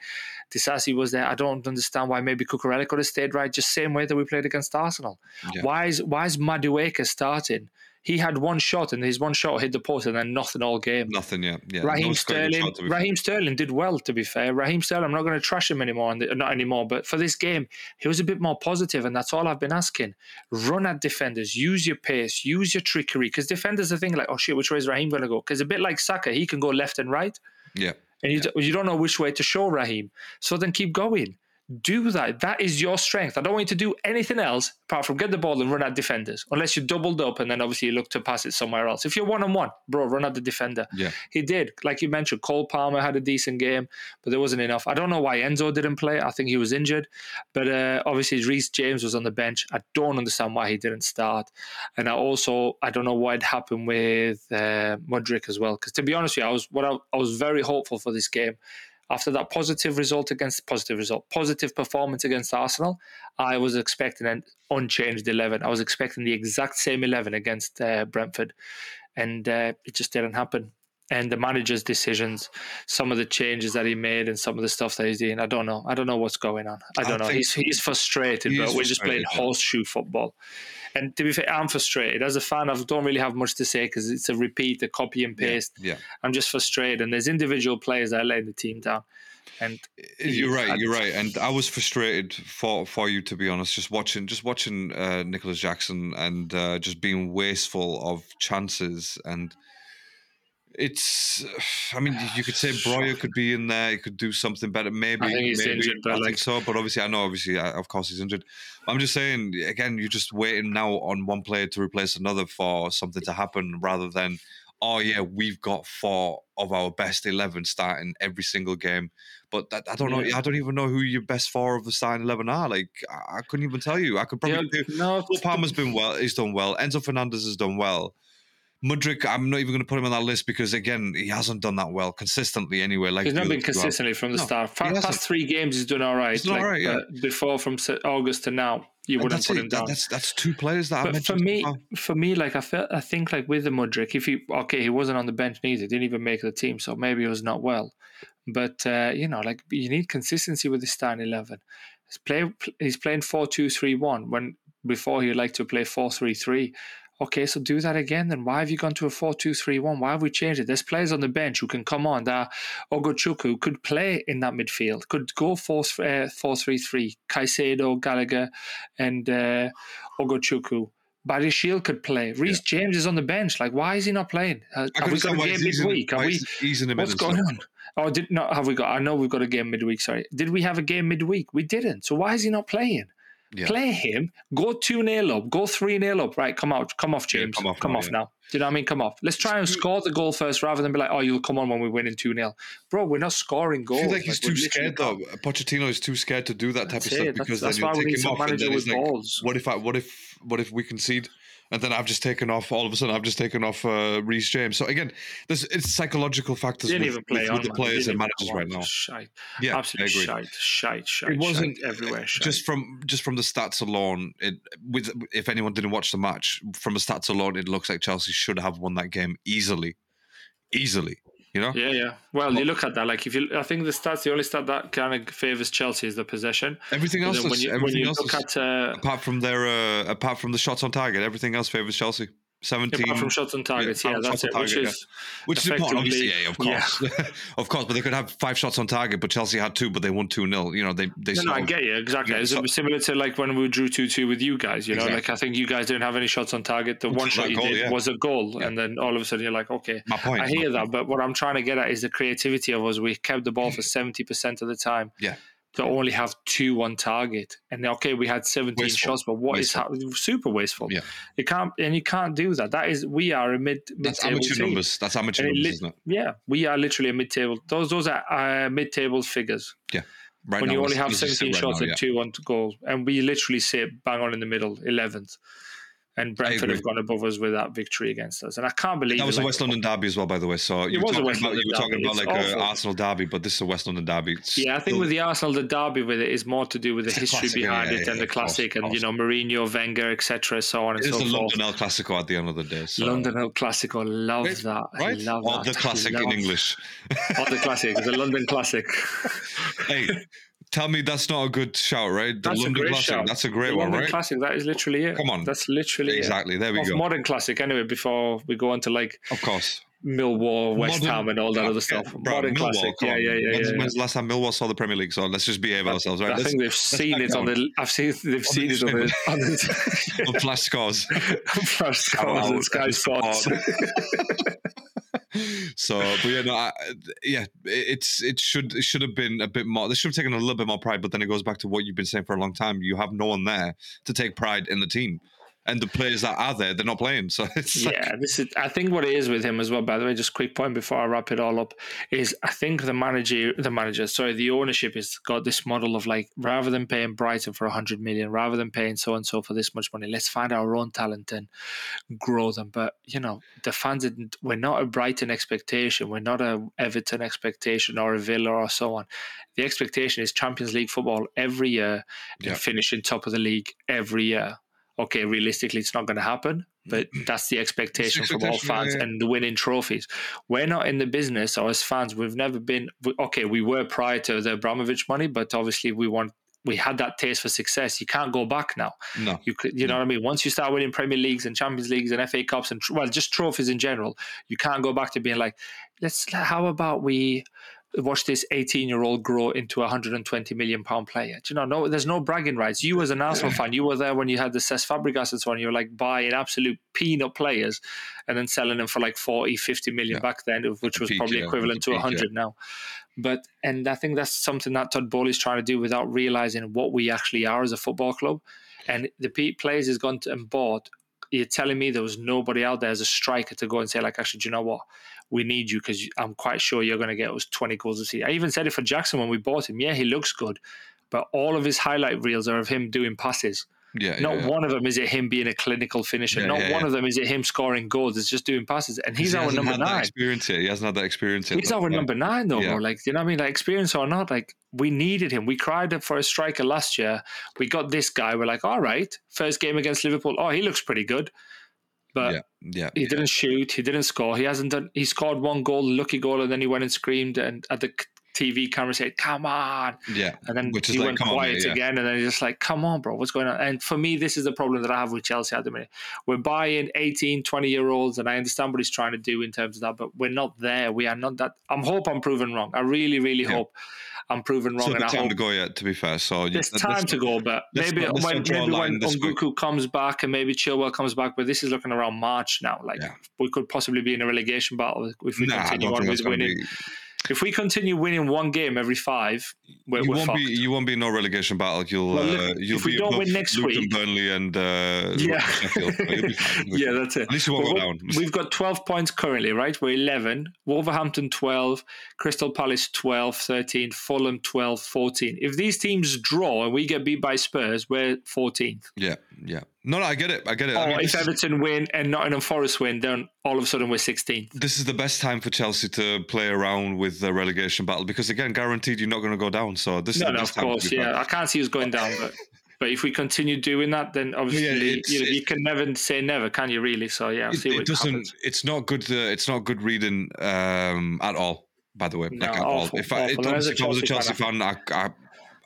Disasi was there. I don't understand why maybe Cucurella could have stayed right, just same way that we played against Arsenal. Yeah. Why is why is Madueke starting? He had one shot and his one shot hit the post and then nothing all game. Nothing, yeah. yeah. Raheem No Sterling, to fair. Raheem Sterling did well. To be fair, Raheem Sterling, I'm not going to trash him anymore, and not anymore. But for this game, he was a bit more positive, and that's all I've been asking. Run at defenders, use your pace, use your trickery, because defenders are thinking like, oh shit, which way is Raheem going to go? Because a bit like Saka, he can go left and right. Yeah. and you, you don't know which way to show Raheem. So then keep going do that. That is your strength. I don't want you to do anything else apart from get the ball and run at defenders, unless you're doubled up and then obviously you look to pass it somewhere else. If you're one on one, bro, run at the defender. Yeah. He did. Like you mentioned, Cole Palmer had a decent game, but there wasn't enough. I don't know why Enzo didn't play. I think he was injured. But uh, obviously, Reece James was on the bench. I don't understand why he didn't start. And I also, I don't know what happened with uh, Mudryk as well. Because to be honest with you, I was, what I, I was very hopeful for this game after that positive result against positive result, positive performance against Arsenal, I was expecting an unchanged eleven. I was expecting the exact same eleven against uh, Brentford, and uh, it just didn't happen. And the manager's decisions, some of the changes that he made, and some of the stuff that he's doing, I don't know. I don't know what's going on. I don't I know. He's he's frustrated, he but we're just playing horseshoe football. And to be fair, I'm frustrated. As a fan, I don't really have much to say because it's a repeat, a copy and paste. Yeah, yeah. I'm just frustrated. And there's individual players that are letting the team down. And you're right, you're right. And I was frustrated for for you to be honest, just watching just watching uh, Nicolas Jackson and uh, just being wasteful of chances and it's I mean you could say Broja could be in there, he could do something better. Maybe I think he's maybe, injured, but I like, think so. But obviously I know obviously of course he's injured. I'm just saying again, you're just waiting now on one player to replace another for something to happen rather than oh yeah, we've got four of our best eleven starting every single game. But that, I don't know. I don't even know who your best four of the starting eleven are. Like I, I couldn't even tell you. I could probably. Yeah, do, no, Palmer's been well. He's done well. Enzo Fernandez has done well. Mudryk, I'm not even going to put him on that list because again, he hasn't done that well consistently anyway. Like he's not been consistently from the no, start. Past three games, he's done all right. He's like, all right, yeah. before from August to now, you wouldn't put him down. That's that's two players that but for me. For me, like I felt, I think like with the Mudryk, if he okay, he wasn't on the bench neither, didn't even make the team, so maybe he was not well. But uh, you know, like you need consistency with the starting eleven. He's play he's playing four two three one when before he liked to play four three three. Okay, so do that again. Then why have you gone to a 4 2 3 1? Why have we changed it? There's players on the bench who can come on. That Ugochukwu could play in that midfield, could go 4 uh, 3 Caicedo, Gallagher, and uh, Ugochukwu. Shield could play. Reece yeah. James is on the bench. Like, why is he not playing? Uh, have we got a game midweek? Are we? He's in the what's going on? Oh, did not have we got? I know we've got a game midweek. Sorry, did we have a game midweek? We didn't. So why is he not playing? Yeah. Play him, go 2 0 up, go 3 0 up. Right, come out, come off, James. Yeah, come off, come now, off yeah. now. Do you know what I mean? Come off. Let's try and score the goal first rather than be like, oh, you'll come on when we win in 2 0. Bro, we're not scoring goals. I feel like he's like, too scared, though. Pochettino is too scared to do that type that's of stuff because that's, then you take him off and then he's like, balls. what if I, what if, what if we concede? And then I've just taken off. All of a sudden, I've just taken off uh, Reece James. So again, there's it's psychological factors with, with, with the players and managers right now. Shite. Yeah, absolutely shite, shite, shite. It wasn't shite everywhere. Shite. Just from just from the stats alone. It with if anyone didn't watch the match, from the stats alone, it looks like Chelsea should have won that game easily, easily. You know? Yeah, yeah. Well, you look at that. Like, if you, I think the stats, the only stat that kind of favors Chelsea is the possession. Everything else, is, when you, everything when you else look is, at, uh, apart from their, uh, apart from the shots on target, everything else favors Chelsea. 17 Apart from shots on targets, yeah, yeah that's it. Target, which is yeah. which is important, obviously, yeah, of course, yeah. of course. But they could have five shots on target, but Chelsea had two, but they won two 0 You know, they they. No, no I get you exactly. it's so, similar to like when we drew two two with you guys. You know, exactly. like I think you guys didn't have any shots on target. The one shot you goal, did was a goal, and then all of a sudden you're like, okay, my point. I hear that, point. but what I'm trying to get at is the creativity of us. We kept the ball for seventy percent of the time. Yeah to only have two on target. And okay, we had 17 wasteful. shots, but what wasteful. is super wasteful. Yeah. You can't and you can't do that. That is we are a mid table That's amateur team. numbers. That's amateur numbers, li- isn't it? Yeah. We are literally a mid table. Those those are uh, mid table figures. Yeah. Right when now, you only have 17 shots right now, and two on goal. And we literally sit bang on in the middle, 11th and Brentford have gone above us with that victory against us. And I can't believe that was it. a West London derby as well, by the way. So you were talking about, you were talking about like uh, an Arsenal derby, but this is a West London derby. It's yeah, I think with the Arsenal, the derby with it is more to do with the history classic, behind yeah, it yeah, and the classic, course, and you know Mourinho, Wenger, etc., so on and so forth. It's the London El Clasico at the end of the day. So. London El Clasico, love that. Right? Love or that. the classic love. in English. or the classic, the London Classic. hey, Tell me that's not a good shout, right? The that's London a great Classic. Shout. That's a great the one, London right? Classic. That is literally it. Come on. That's literally exactly. It. There we of go. Modern classic. Anyway, before we go on to like, of course, Millwall, West Modern, Ham, and all that yeah, other stuff. Bro, Modern Millwall, classic. Yeah, yeah, yeah. When's, yeah, when's the last time Millwall saw the Premier League? So let's just behave ourselves, right? I let's, think they've seen it on the. I've seen they've on seen it on the, on the on flash scores, flash scores, and Sky Sports. so, but yeah, no, I, yeah, it's it should it should have been a bit more. They should have taken a little bit more pride. But then it goes back to what you've been saying for a long time. You have no one there to take pride in the team and the players that are there, they're not playing. So it's yeah, like... this is. I think what it is with him as well. By the way, just quick point before I wrap it all up is I think the manager, the manager, sorry, the ownership has got this model of like rather than paying Brighton for a hundred million, rather than paying so and so for this much money, let's find our own talent and grow them. But you know, the fans, didn't, we're not a Brighton expectation, we're not a Everton expectation or a Villa or so on. The expectation is Champions League football every year and yep. finishing top of the league every year okay, realistically, it's not going to happen, but that's the expectation from all fans yeah. and the winning trophies. We're not in the business, or as fans, we've never been. Okay, we were prior to the Abramovich money, but obviously we want. We had that taste for success. You can't go back now. No, you could. You no. know what I mean. Once you start winning Premier Leagues and Champions Leagues and FA Cups and well, just trophies in general, you can't go back to being like, let's. How about we watch this 18 year old grow into a 120 million pound player. Do you know, no, there's no bragging rights. You as an Arsenal fan, you were there when you had the Cesc Fabregas and so on. You were like buying absolute peanut players and then selling them for like 40, 50 million yeah. back then, which was probably equivalent to 100 yeah. now. But, and I think that's something that Todd Boehly is trying to do without realizing what we actually are as a football club. And the players has gone to, and bought you're telling me there was nobody out there as a striker to go and say like actually do you know what we need you because I'm quite sure you're going to get us 20 goals a season. I even said it for Jackson when we bought him. Yeah, he looks good, but all of his highlight reels are of him doing passes. Yeah, not yeah, yeah. one of them is it him being a clinical finisher. Yeah, not one of them is it him scoring goals. It's just doing passes, and he's he our number nine. experience yet. He hasn't had that experience yet. He's our number nine though, bro. Like you know what I mean? Like experience or not, like we needed him. We cried for a striker last year. We got this guy. We're like, all right, first game against Liverpool. Oh, he looks pretty good but yeah, yeah, he didn't shoot, he didn't score. He hasn't done. He scored one goal, lucky goal, and then he went and screamed and at the TV camera said, "Come on!" Yeah, and then Which he like, went quiet on, yeah. again, and then he's just like, "Come on, bro, what's going on?" And for me, this is the problem that I have with Chelsea at the minute. We're buying 18, 20 year olds, and I understand what he's trying to do in terms of that, but we're not there. We are not that. I'm hope I'm proven wrong. I really, really yeah. hope I'm proven wrong. So and I time hope, to go yet. To be fair, so there's time to go, but maybe when maybe when Nkunku comes back and maybe Chilwell comes back, but this is looking around March now. Like yeah. we could possibly be in a relegation battle if we nah, continue on with winning. Be if we continue winning one game every five, we're, you we're won't fucked. be you won't be in no relegation battle. You'll well, uh, you'll if be we don't win next Luton, week, Burnley, and uh, yeah, yeah, that's it. At least you won't well, go down. We've got twelve points currently, right? We're eleven. Wolverhampton twelve, Crystal Palace 12, 13, Fulham 12, 14. If these teams draw and we get beat by Spurs, we're 14th. Yeah, yeah. No, no, I get it. I get it. Or I mean, if Everton win and Nottingham Forest win, then all of a sudden we're 16. This is the best time for Chelsea to play around with the relegation battle because, again, guaranteed you're not going to go down. So this no, is the no, best of course, yeah. I can't see us going down, but but if we continue doing that, then obviously yeah, you, know, you, can never say never, can you? Really? So yeah, I'll it, see what it doesn't. Happens. It's not good. Uh, it's not good reading um, at all. By the way, no, like at awful, all. If I, awful. if I was a Chelsea fan, I, I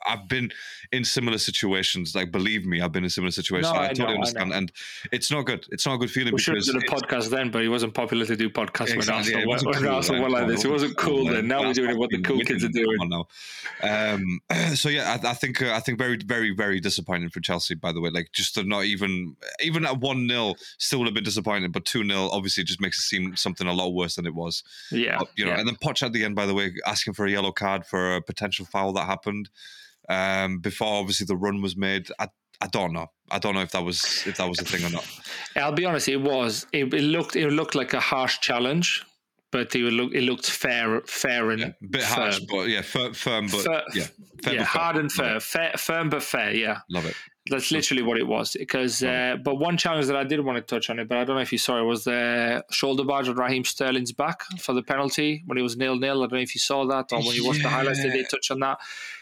I've been in similar situations. Like, believe me, I've been in similar situations. No, I, I totally know, understand, and it's not good. It's not a good feeling. We should have done a podcast then, but it wasn't popular to do podcasts exactly, when Arsenal, yeah, when Arsenal cool, like this. It wasn't cool then. Now we're doing what the cool kids are doing. Now. Um, so yeah, I, I think uh, I think very very very disappointing for Chelsea. By the way, like just to not even even at one 0 still would have been disappointing, but two 0 obviously just makes it seem something a lot worse than it was. Yeah, but, you know, yeah. and then Poch at the end, by the way, asking for a yellow card for a potential foul that happened um, before obviously the run was made. I I don't know. I don't know if that was if that was a thing or not. I'll be honest. It was. It, it looked. It looked like a harsh challenge, but it looked. It looked fair. Fair and yeah, bit firm. harsh, but yeah, firm, firm but Fir- yeah, fair yeah, but hard and fair. fair, firm but fair. Yeah, love it. That's literally what it was. Because, uh, but one challenge that I did want to touch on it, but I don't know if you saw it, was the shoulder barge on Raheem Sterling's back for the penalty when it was nil nil. I don't know if you saw that or when you watched the highlights. Did they touch on that?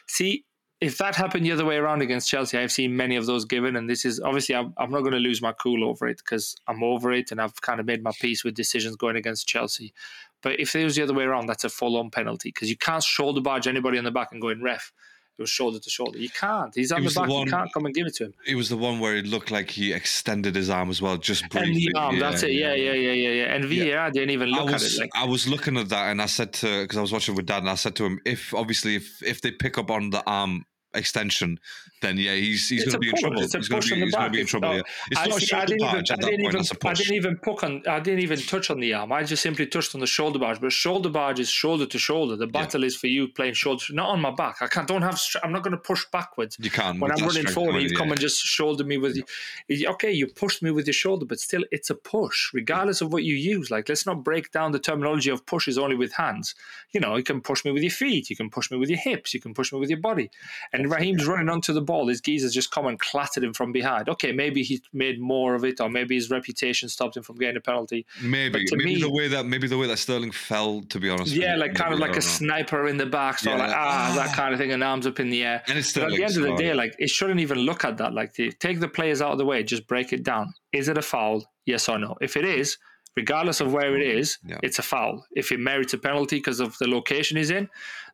See, if that happened the other way around against Chelsea, I've seen many of those given, and this is obviously I'm, I'm not going to lose my cool over it because I'm over it and I've kind of made my peace with decisions going against Chelsea. But if it was the other way around, that's a full-on penalty because you can't shoulder barge anybody on the back and go in ref. It was shoulder to shoulder. You can't. He's on the back. The one, you can't come and give it to him. It was the one where it looked like he extended his arm as well, just briefly. And the arm, yeah, that's it. Yeah, yeah, yeah, yeah, yeah. And VAR yeah. didn't even look was, at it. Like. I was looking at that, and I said to because I was watching with Dad, and I said to him, if obviously if if they pick up on the arm extension, then yeah, he's he's going to be in trouble. It's a He's going push to on be, the he's gonna be in trouble. Yeah. It's I, not a see, I shoulder didn't even, I didn't even, I didn't even poke on, I didn't even touch on the arm. I just simply touched on the shoulder barge. But shoulder barge is shoulder to shoulder. The battle is for you playing shoulder, not on my back. I can't, don't have, I'm not going to push backwards. You can When I'm running forward, you've yeah. come and just shouldered me with, you. okay, you pushed me with your shoulder, but still, it's a push, regardless of what you use. Like, let's not break down the terminology of pushes only with hands. You know, you can push me with your feet, you can push me with your hips, you can push me with your body. And Raheem's running onto the ball. His geezer's just come and clattered him from behind. Okay, maybe he made more of it, or maybe his reputation stopped him from getting a penalty. Maybe, maybe me- the way that maybe the way that Sterling fell, to be honest. Yeah, like kind of like a know. sniper in the back, so Yeah. like ah, that kind of thing, and arms up in the air. And it's But at the end of the day, like it shouldn't even look at that. Like the, take the players out of the way, just break it down. Is it a foul? Yes or no? If it is, regardless of where it is, Yeah. it's a foul. If it merits a penalty because of the location he's in,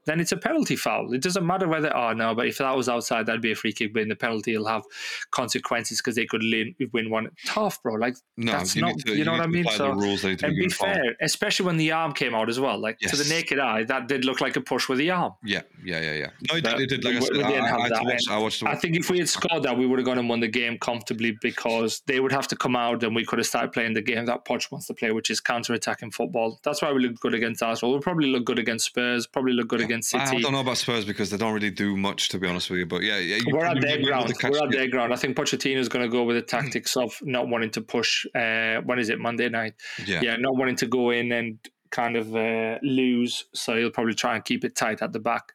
then it's a penalty foul. It doesn't matter whether oh no, but if that was outside, that'd be a free kick. But in the penalty, it'll have consequences because they could win, win one. Tough, bro. Like no, that's you not- to, you know need what I mean? So- rules that need to and be given foul. fair, especially when the arm came out as well. Like to the naked eye, that did look like a push with the arm. Yeah, yeah, yeah, yeah. No, it, But did- it did. Like I we- said, we didn't I, have I, that. watch, I watched. I think if we had scored that, we would have gone and won the game comfortably because they would have to come out and we could have started playing the game that Poch wants to play, which is counter-attacking football. That's why we look good against Arsenal. We'll probably look good against Spurs, probably look good against I City. don't know about Spurs because they don't really do much, to be honest with you. But yeah, yeah, you We're at probably their will be able ground. to catch- We're at their ground. I think Pochettino is going to go with the tactics of not wanting to push. Uh, when is it? Monday night. Yeah. yeah, not wanting to go in and kind of uh, lose. So he'll probably try and keep it tight at the back.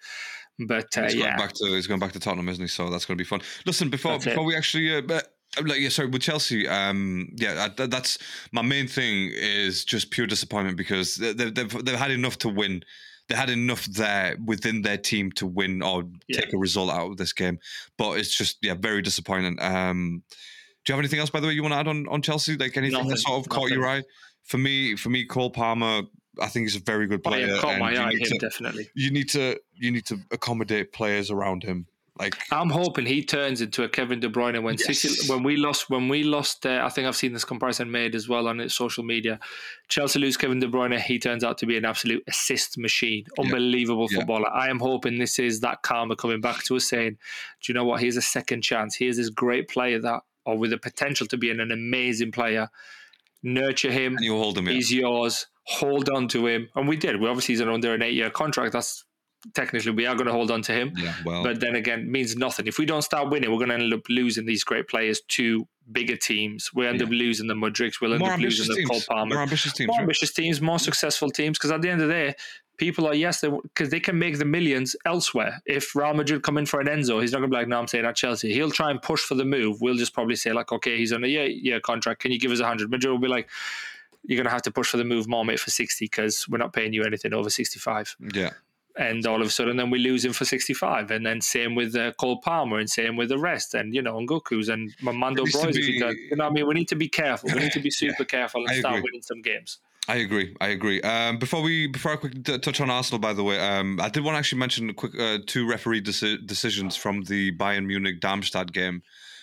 But uh, He's yeah, going back to he's going back to Tottenham, isn't he? So that's going to be fun. Listen, before That's it. before we actually, uh, but, uh, like, yeah, sorry, with Chelsea, um, yeah, that, that's my main thing is just pure disappointment because they, they- they've they've had enough to win. They had enough there within their team to win or Yeah. take a result out of this game, but it's just yeah, very disappointing. Um, do you have anything else, by the way, you want to add on, on Chelsea? Like anything Nothing, that sort of caught your eye? For me, for me, Cole Palmer, I think he's a very good oh, player. yeah, caught my eye. Him to- definitely. you need to you need to accommodate players around him. Like I'm hoping he turns into a Kevin De Bruyne when Yes. City when we lost when we lost. Uh, I think I've seen this comparison made as well on his social media. Chelsea lose Kevin De Bruyne. He turns out to be an absolute assist machine, unbelievable Yeah. footballer. I am hoping this is that karma coming back to us saying, "Do you know what? Here's a second chance. Here's this great player that, or with the potential to be an, an amazing player. Nurture him. and you hold him. He's yours. Hold on to him, and we did. We obviously he's under an eight-year contract. That's technically we are going to hold on to him. Yeah, well, But then again, means nothing. If we don't start winning, we're going to end up losing these great players to bigger teams. We end up losing the Mudryks. We'll end more up losing the Cole. Palmer. More ambitious teams. More right? ambitious teams, more successful teams. Because at the end of the day, people are yes, because they, can make the millions elsewhere. If Real Madrid come in for an Enzo, he's not going to be like, "No, I'm saying at Chelsea." He'll try and push for the move. We'll just probably say like, "Okay, he's on a year year contract. Can you give us a hundred? Madrid will be like. You're going to have to push for the move more, mate, for 60 because we're not paying you anything over 65 Yeah, and all of a sudden then we lose him for 65 and then same with uh, Cole Palmer and same with the rest and you know and Mando It needs Broys if be- you can you know what I mean we need to be careful we need to be super careful and I start agree. winning some games I agree. I agree. Um, before we before I quickly t- touch on Arsenal, by the way, um, I did want to actually mention quick uh, two referee deci- decisions from the Bayern Munich Darmstadt game.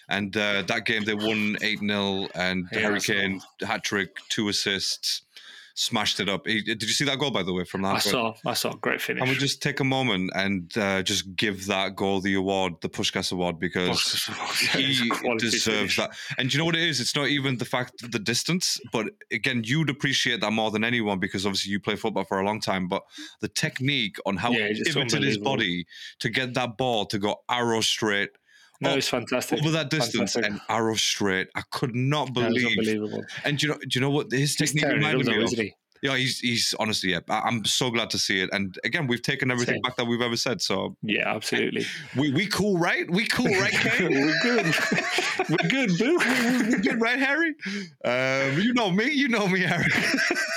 And uh, that game they won eight 0 and Yeah, Harry Kane hat trick, two assists, smashed it up. He, did you see that goal by the way from that? I saw I saw great finish Can we just take a moment and uh, just give that goal the award, the Puskás Award, because he deserves finish. that. And you know what it is? It's not even the fact of the distance, but again, you'd appreciate that more than anyone because obviously you play football for a long time. But the technique on how Yeah, he pivoted his body to get that ball to go arrow straight no it's fantastic over that distance Fantastic. and arrow straight, I could not believe. unbelievable And do you know? Do you know what his he's technique tearing it up reminded me of? he Yeah, he's he's honestly, yeah. I'm so glad to see it. And again, we've taken everything Same. back that we've ever said. So yeah absolutely we we cool, right? We cool, right, Kane? we're good we're good boo We're good, right, Harry? Um, you know me, you know me, Harry.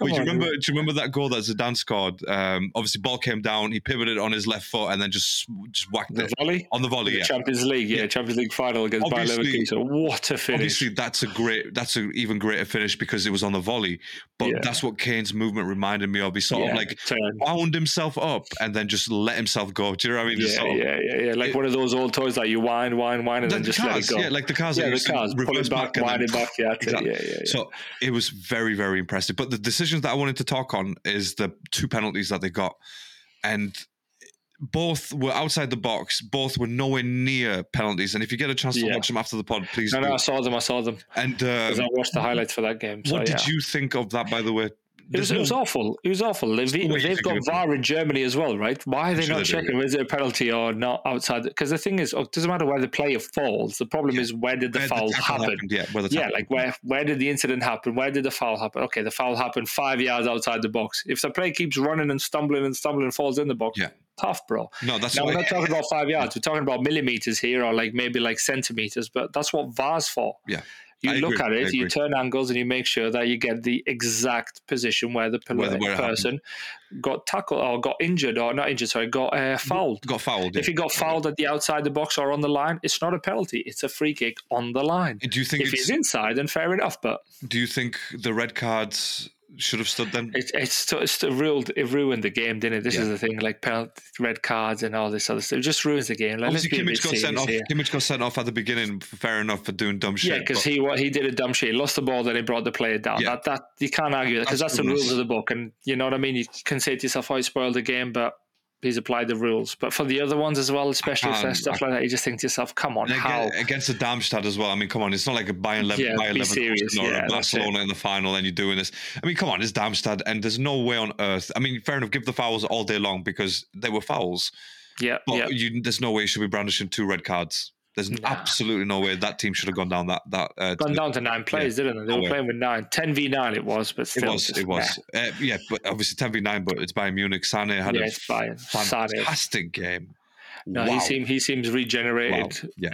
Wait, do you on, remember? Do you remember that goal that Zidane scored? Um, obviously, ball came down. He pivoted on his left foot and then just just whacked the it volley on the volley. the Yeah. Champions League yeah, Yeah. Champions League final against Bayer Obviously- Leverkusen what a finish Obviously, that's a great. That's an even greater finish because it was on the volley. But Yeah. that's what Kane's movement reminded me of. He sort yeah, of like turn. wound himself up and then just let himself go. Do you know what I mean? Yeah, sort of- yeah, yeah, yeah. Like it- one of those old toys that you wind, wind, wind, and then just cars, let it go. yeah, like the cars. yeah, the cars. Pull it back, and wind it back. Yeah. Exactly. yeah, yeah, yeah. So it was very, very impressive. But the decisions that I wanted to talk on is the two penalties that they got. And both were outside the box. Both were nowhere near penalties. And if you get a chance to Yeah. watch them after the pod, please No, do. no, I saw them. I saw them. And uh, I watched the highlights for that game. So, what did yeah. you think of that? By the way, It was, There's it was awful. It was awful. They've, no they've got VAR in Germany as well, right? Why are they not checking? Is it a penalty or not outside? Because the thing is, oh, it doesn't matter where the player falls. The problem Yeah. is where did the Where foul tackle happen? happened, Yeah, where the Yeah, like where where did the incident happen? Where did the foul happen? Okay, the foul happened five yards outside the box. If the player keeps running and stumbling and stumbling and falls in the box, Yeah. tough, bro. No, that's Now we're not talking about five yards. We're talking about millimeters here, or like maybe like centimeters. But that's what VAR's for. Yeah. You I look agree, at it, you turn angles, and you make sure that you get the exact position where the Where where person got tackled or got injured or not injured. Sorry, got uh, fouled. got fouled. If he got fouled at the outside the box or on the line, it's not a penalty. It's a free kick on the line. Do you think If he's inside, then fair enough. But do you think the red cards should have stood them. it, it's still, it's still ruined. It ruined the game, didn't it? This Yeah. is the thing, like penalty, red cards and all this other stuff. It just ruins the game. Like, let's Obviously, be a bit Kimmich got sent off. here. Kimmich got sent off at the beginning. Fair enough for doing dumb shit. Yeah, because he what he did a dumb shit. He lost the ball, then he brought the player down. Yeah. That that you can't argue that because That's that's, the rules of the book. And you know what I mean. You can say to yourself, "Oh, spoiled the game," but he's apply the rules. But for the other ones as well, especially for stuff like that, you just think to yourself, "Come on, And how?" against the Darmstadt as well. I mean, come on, it's not like a Bayern level, Yeah, Bayern serious. or Yeah, a Barcelona in the final, and you're doing this. I mean, come on, it's Darmstadt, and there's no way on earth. I mean, fair enough, give the fouls all day long because they were fouls, yeah, but yeah. you, there's no way you should be brandishing two red cards. There's Nah. absolutely no way that team should have gone down that that. Uh, Gone down to nine players, didn't they? They were playing with nine. 10 v nine it was, but it was, it was, uh, yeah, but obviously 10 v 9, but it's Bayern Munich. Sane had Yeah, a it's Bayern. Sane. fantastic game. No, wow. he seems he seems regenerated, Wow. Yeah.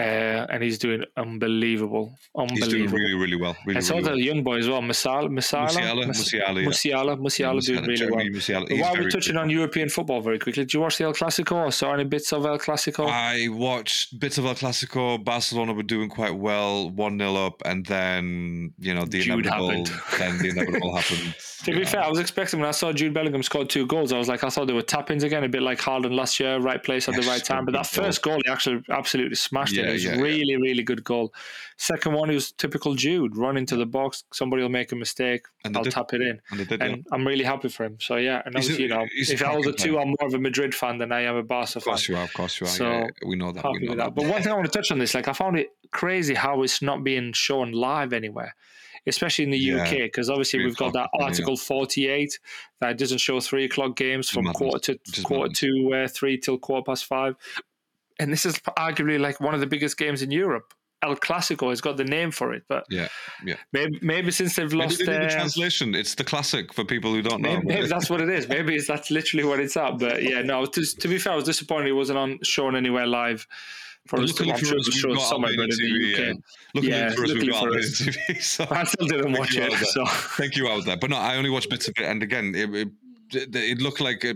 uh, and he's doing unbelievable, He's doing really, really well. Really, and so really well. the young boy as well, Masala, Masala, Musiala, Musiala, yeah. Musiala, Musiala Yeah, doing really well. Musiala, while we're touching good. on European football very quickly, did you watch the El Clasico or saw any bits of El Clasico? I watched bits of El Clasico. Barcelona were doing quite well, one 0 up, and then you know the Jude inevitable. happened. Then the inevitable happened. to be Yeah. fair, I was expecting when I saw Jude Bellingham scored two goals, I was like, I thought they were tap-ins again, a bit like Haaland last year, right place at the right time. But that goal. first goal, he actually absolutely smashed it. Yeah, It was yeah, yeah. really, really good goal. Second one, he was typical Jude, run into the box, somebody will make a mistake, And I'll did. tap it in. and they did. yeah. And I'm really happy for him. So yeah, and a- obviously, you know, if I was the two. I'm more of a Madrid fan than I am a Barca fan. Of fan. course you are. Of course you are. So, we know that. We know that. that. But one thing I want to touch on this, like I found it crazy how it's not being shown live anywhere, especially in the Yeah. UK, because obviously we've got that o'clock, yeah. Article 48 that doesn't show three o'clock games from Madness. quarter to quarter madness. to uh, three till quarter past five, and this is arguably like one of the biggest games in Europe. El Clasico has got the name for it, but Yeah, yeah. maybe maybe since they've Maybe lost they need a uh, translation. It's the classic for people who don't know. Maybe, maybe that's what it is. Maybe it's, that's literally what it's at. But yeah, no. To, to be fair, I was disappointed it wasn't on shown anywhere live. For Luckily I'm for sure it we've got somewhere, in the TV, UK, yeah. Luckily Yeah, for us, luckily we've got for us. TV. So I still didn't watch it. So thank you out there. But no, I only watched bits of it, and again, it it, it, it looked like a,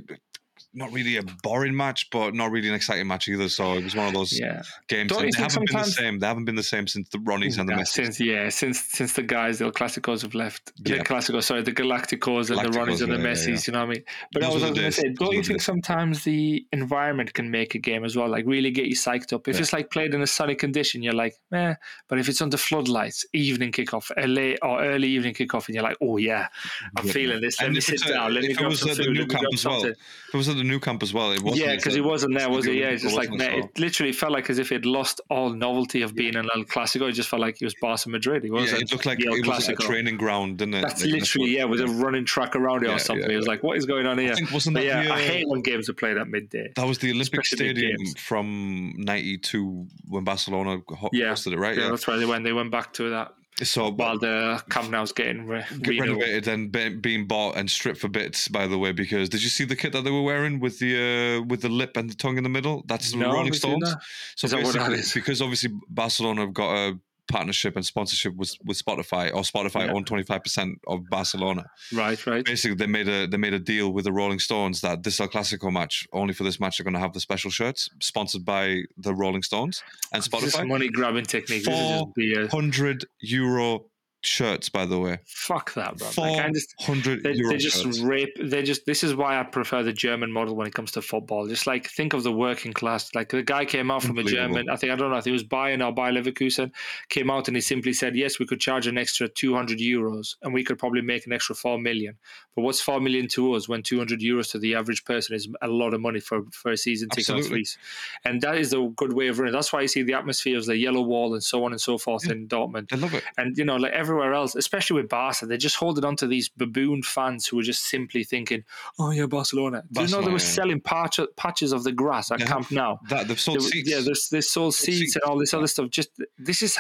not really a boring match, but not really an exciting match either. So it was one of those yeah, games. Don't and they haven't been the same. They haven't been the same since the Ronnies and the Yeah, Messi. since yeah, since since the guys, the Classicos have left. Yeah. The Classicos, sorry, the Galacticos and the Galacticos, Ronnies and the yeah, yeah, Messis. yeah. You know what I mean? But I Those was, I the was going to say, don't you think days. sometimes the environment can make a game as well? Like really get you psyched up. If Yeah. it's like played in a sunny condition, you're like, eh. But if it's under floodlights, evening kickoff, a late or early evening kickoff, and you're like, oh yeah, I'm Yeah. feeling this. Let And me sit down. Let me if it grab was some at the food. new let me camp grab as well, something. If it was at the Nou Camp as well, it wasn't. Yeah, because he wasn't there, was he? Yeah, it's just like wasn't it? it literally felt like as if he'd lost all novelty of being an El Clasico. It just felt like he was Barca Madrid. He So, yeah, wasn't. it looked like it was a Clasico. training ground, didn't it? That's Like, literally yeah, with a running track around it Yeah, or something. yeah, It was like, what is going on here? I think wasn't that yeah, the, I uh, hate when games are played at midday. That was the Olympic Stadium from '92 when Barcelona ho- Yeah. hosted it, right? Yeah, that's why they went. They went back to that So while the Camp Nou's getting re- get renovated and be, being bought and stripped for bits. By the way, because did you see the kit that they were wearing with the uh, with the lip and the tongue in the middle? That's the No, Rolling Stones. that. So Is that what that because obviously Barcelona have got a partnership and sponsorship with with Spotify, or Spotify Yeah. own twenty five percent of Barcelona. Right, right. Basically, they made a they made a deal with the Rolling Stones that this El Clasico match only for this match they're going to have the special shirts sponsored by the Rolling Stones and This Spotify. money grabbing technique. This is just Four hundred euro shirts, by the way. Fuck that, bro. Four Like, hundred they, they just shirts. rape. They just. This is why I prefer the German model when it comes to football. Just like think of the working class. Like the guy came out from a German. I think I don't know if he was Bayern or Bayer Leverkusen. Came out and he simply said, "Yes, we could charge an extra two hundred euros, and we could probably make an extra four million. But what's four million to us when two hundred euros to the average person is a lot of money for for a season ticket Absolutely. And that is a good way of running. That's why you see the atmosphere of the yellow wall and so on and so forth Yeah. in Dortmund. I love it. And you know, like everywhere else, especially with Barca, they're just holding on to these baboon fans who are just simply thinking, "Oh yeah, Barcelona." Do you know they were yeah. selling patch, patches of the grass at They Camp Nou? That they've sold They seats. yeah, they sold seats seats. and all this other stuff. Just this is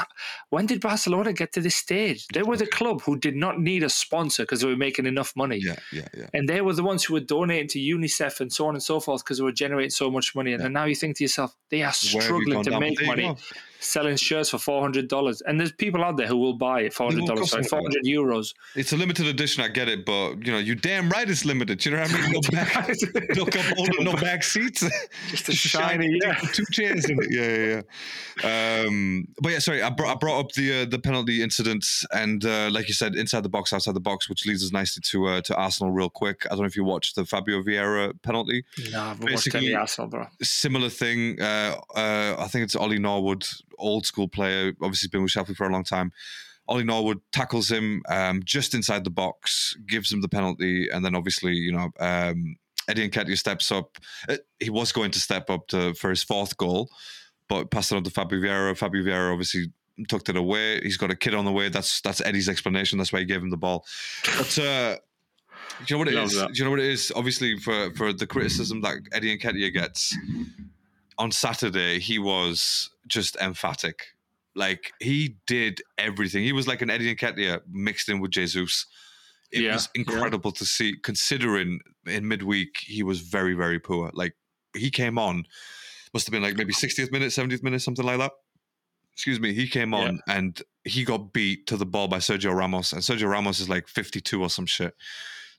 when did Barcelona get to this stage? They were the club who did not need a sponsor because they were making enough money. yeah, yeah, yeah. And they were the ones who were donating to UNICEF and so on and so forth because they were generating so much money. And then now you think to yourself, they are Where have you struggling to make money go. Selling shirts for four hundred dollars. And there's people out there who will buy it for They hundred will dollars, sorry, cost four them. hundred euros. It's a limited edition. I get it, but you know, you damn right it's limited. You know what I mean? No back, no cup holder, no back seats. Just a shiny, yeah. two chairs in it. Yeah, yeah, yeah. Um, but yeah, sorry, I brought, I brought up the uh, the penalty incidents, and uh, like you said, inside the box, outside the box, which leads us nicely to uh, to Arsenal real quick. I don't know if you watched the Fabio Vieira penalty. No, I've watched Basically- any Arsenal, bro. Similar thing. Uh, uh, I think it's Ollie Norwood, old school player, obviously been with Sheffield for a long time. Ollie Norwood tackles him um, just inside the box, gives him the penalty, and then obviously, you know, um, Eddie Nketiah steps up. Uh, he was going to step up to, for his fourth goal, but passed it on to Fabio Vieira. Fabio Vieira obviously tucked it away. He's got a kid on the way. That's that's Eddie's explanation. That's why he gave him the ball. But uh, do you know what it Love is? that. Do you know what it is? Obviously, for for the criticism that Eddie and Nketiah gets on Saturday, he was just emphatic. Like he did everything. He was like an Eddie Nketiah mixed in with Jesus. It Yeah, was yeah. incredible to see, considering in midweek he was very, very poor. Like he came on, must have been like maybe 60th minute, 70th minute, something like that. Excuse me. He came on and he got beat to the ball by Sergio Ramos, and Sergio Ramos is like 52 or some shit.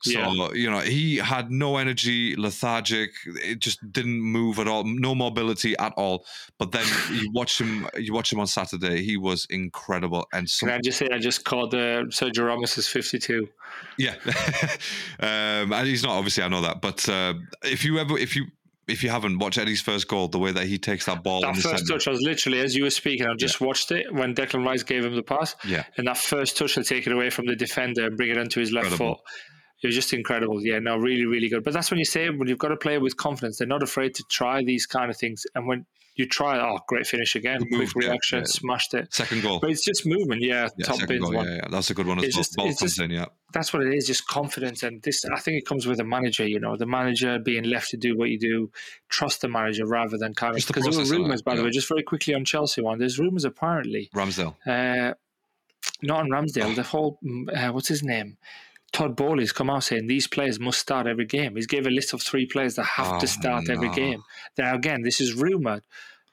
So Yeah. you know he had no energy, lethargic. It just didn't move at all, no mobility at all. But then you watch him, you watch him on Saturday. He was incredible, and some, Can I just say I just called uh, Sergio Ramos as 52. yeah, um, and he's not obviously. I know that, but uh, if you ever, if you, if you haven't watched Eddie's first goal, the way that he takes that ball, in That the first touch, I was literally, as you were speaking, I just watched it when Declan Rice gave him the pass. yeah, And that first touch to take it away from the defender and bring it onto his left Incredible. foot. It was just incredible. Yeah, no, really, really good. But that's when you say when you've got to play with confidence. They're not afraid to try these kind of things. And when you try, oh, great finish again, quick reaction, yeah. smashed it. second goal. But it's just movement. Yeah, Yeah, top bins goal. one. Yeah, yeah, that's a good one as It's well. just- Ball it's comes just- in. Yeah, that's what it is, just confidence. And this, I think it comes with a manager, you know, the manager being left to do what you do, trust the manager rather than kind of, Just the because there were rumours, by the way, just very quickly on Chelsea one, there's rumours apparently, Ramsdale. uh, not on Ramsdale, the whole, mm, uh, what's his name? Todd Boehly's come out saying these players must start every game. He's gave a list of three players that have Oh, to start every game. Now, again, this is rumoured.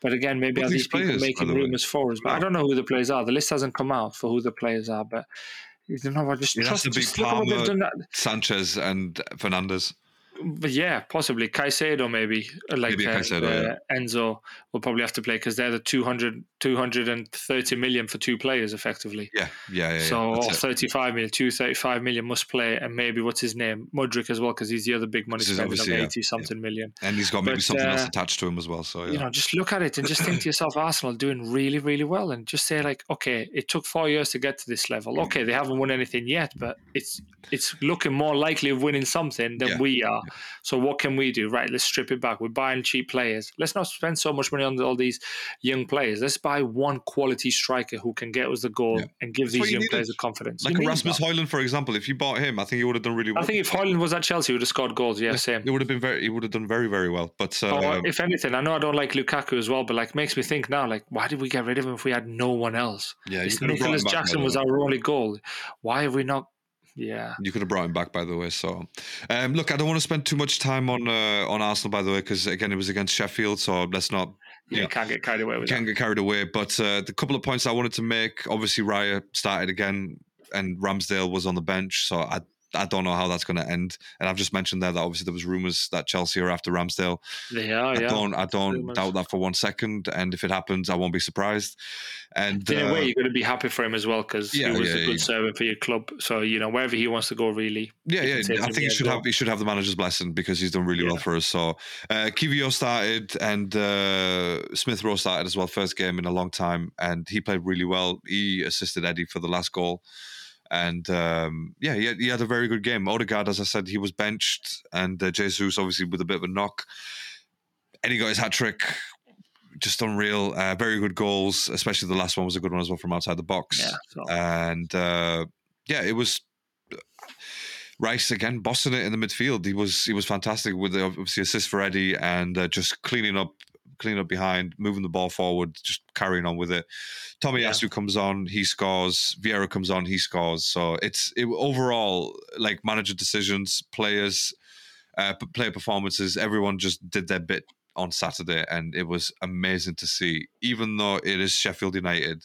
But again, maybe are these people players, by making the rumours for us? But I don't know who the players are. The list hasn't come out for who the players are. But you know what? Just trust. to be Just look at what they've Palmer, Sanchez and Fernandez. But yeah, possibly Caicedo maybe like Maybe uh, Caicedo, uh, Enzo will probably have to play because they're the 200, 230 million for two players effectively. Yeah, yeah, yeah. so yeah, or 35 million, 235 million must play, and maybe what's his name, Mudryk as well, because he's the other big money spender yeah, 80 something million. and he's got maybe but, something else uh, attached to him as well. So yeah. You know, just look at it and just think to yourself, Arsenal doing really, really well, and just say like, okay, it took four years to get to this level. Okay, they haven't won anything yet, but it's it's looking more likely of winning something than Yeah. we are. So what can we do? Right, let's strip it back. We're buying cheap players. Let's not spend so much money on all these young players. Let's buy one quality striker who can get us the goal Yeah. and give That's these young needed. players the confidence. like You Rasmus that. Højlund, for example, if you bought him, I think he would have done really well. I think if Højlund was at Chelsea, he would have scored goals. Yeah, same. it would have been very. He would have done very, very well. But uh, if anything, I know I don't like Lukaku as well, but like makes me think now, like why did we get rid of him if we had no one else? yeah, you If could have brought him Nicolas Jackson was our only goal. Why have we not? Yeah, You could have brought him back, by the way. So, um, look, I don't want to spend too much time on uh, on Arsenal, by the way, because again, it was against Sheffield. So let's not yeah, Yeah. can't get carried away with can't that. get carried away. But uh, the couple of points I wanted to make, obviously, Raya started again, and Ramsdale was on the bench. So I I don't know how that's going to end. And I've just mentioned there that obviously there was rumours that Chelsea are after Ramsdale. They are, I yeah. don't, I don't doubt that for one second. And if it happens, I won't be surprised. And In a uh, way, you're going to be happy for him as well because Yeah, he was yeah, a good servant for your club. So you know wherever he wants to go, really. Yeah, yeah. I think he should have he should have the manager's blessing because he's done really well for us. So uh, Kiwior started and uh, Smith Rowe started as well, first game in a long time, and he played really well. He assisted Eddie for the last goal. And um, yeah, he had, he had a very good game. Odegaard, as I said, he was benched, and uh, Jesus obviously with a bit of a knock. Eddie got his hat trick, just unreal. Uh, very good goals, especially the last one was a good one as well from outside the box Yeah. And uh, yeah, it was Rice again bossing it in the midfield. He was he was fantastic with the obviously assist for Eddie and uh, just cleaning up cleaning up behind, moving the ball forward, just carrying on with it. Tommy Yeah. Yasu comes on, he scores. Vieira comes on, he scores. So it's it, overall like manager decisions, players, uh, player performances. Everyone just did their bit on Saturday, and it was amazing to see. Even though it is Sheffield United,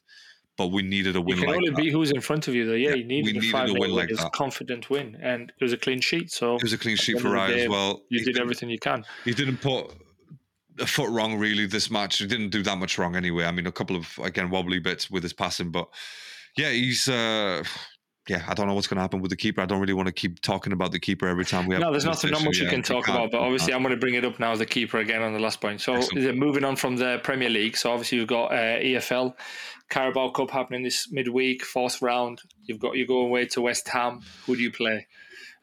but we needed a win. You can like only that. be who's in front of you, though. Yeah, Yeah, you needed we a needed a five win like that. confident win, and it was a clean sheet. So It was a clean sheet for Rye as well. you He did everything you can. He didn't put a foot wrong really this match. He didn't do that much wrong anyway. I mean, a couple of again wobbly bits with his passing, but yeah, he's. uh yeah, I don't know what's going to happen with the keeper. I don't really want to keep talking about the keeper every time we have. No, there's nothing, not conversation. much you can talk about. But obviously. I'm going to bring it up now. The keeper again on the last point. So, Excellent. is it moving on from the Premier League? So, obviously, you've got uh, EFL, Carabao Cup happening this midweek, fourth round. You've got you go away to West Ham. Who do you play?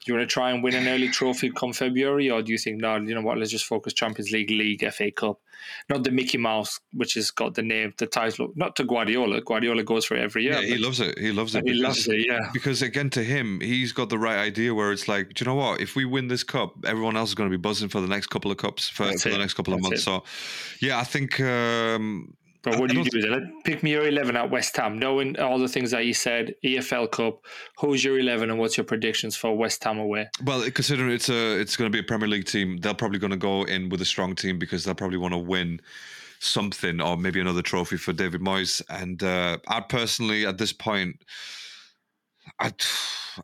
Do you want to try and win an early trophy come February, or do you think no? You know what? Let's just focus Champions League, League, FA Cup, not the Mickey Mouse, which has got the name, the title. Not to Guardiola. Guardiola goes for it every year. Yeah, he loves it. He loves it. he because- loves it. Yeah. because again to him he's got the right idea where it's like do you know what if we win this cup everyone else is going to be buzzing for the next couple of cups for, for the next couple of That's months so yeah i think um But what do you do? Pick me your 11 at West Ham, knowing all the things that you said, EFL Cup. Who's your 11 and what's your predictions for West Ham away? well considering it's a it's going to be a premier league team they're probably going to go in with a strong team because they'll probably want to win something or maybe another trophy for david moyes and uh i personally at this point I'd,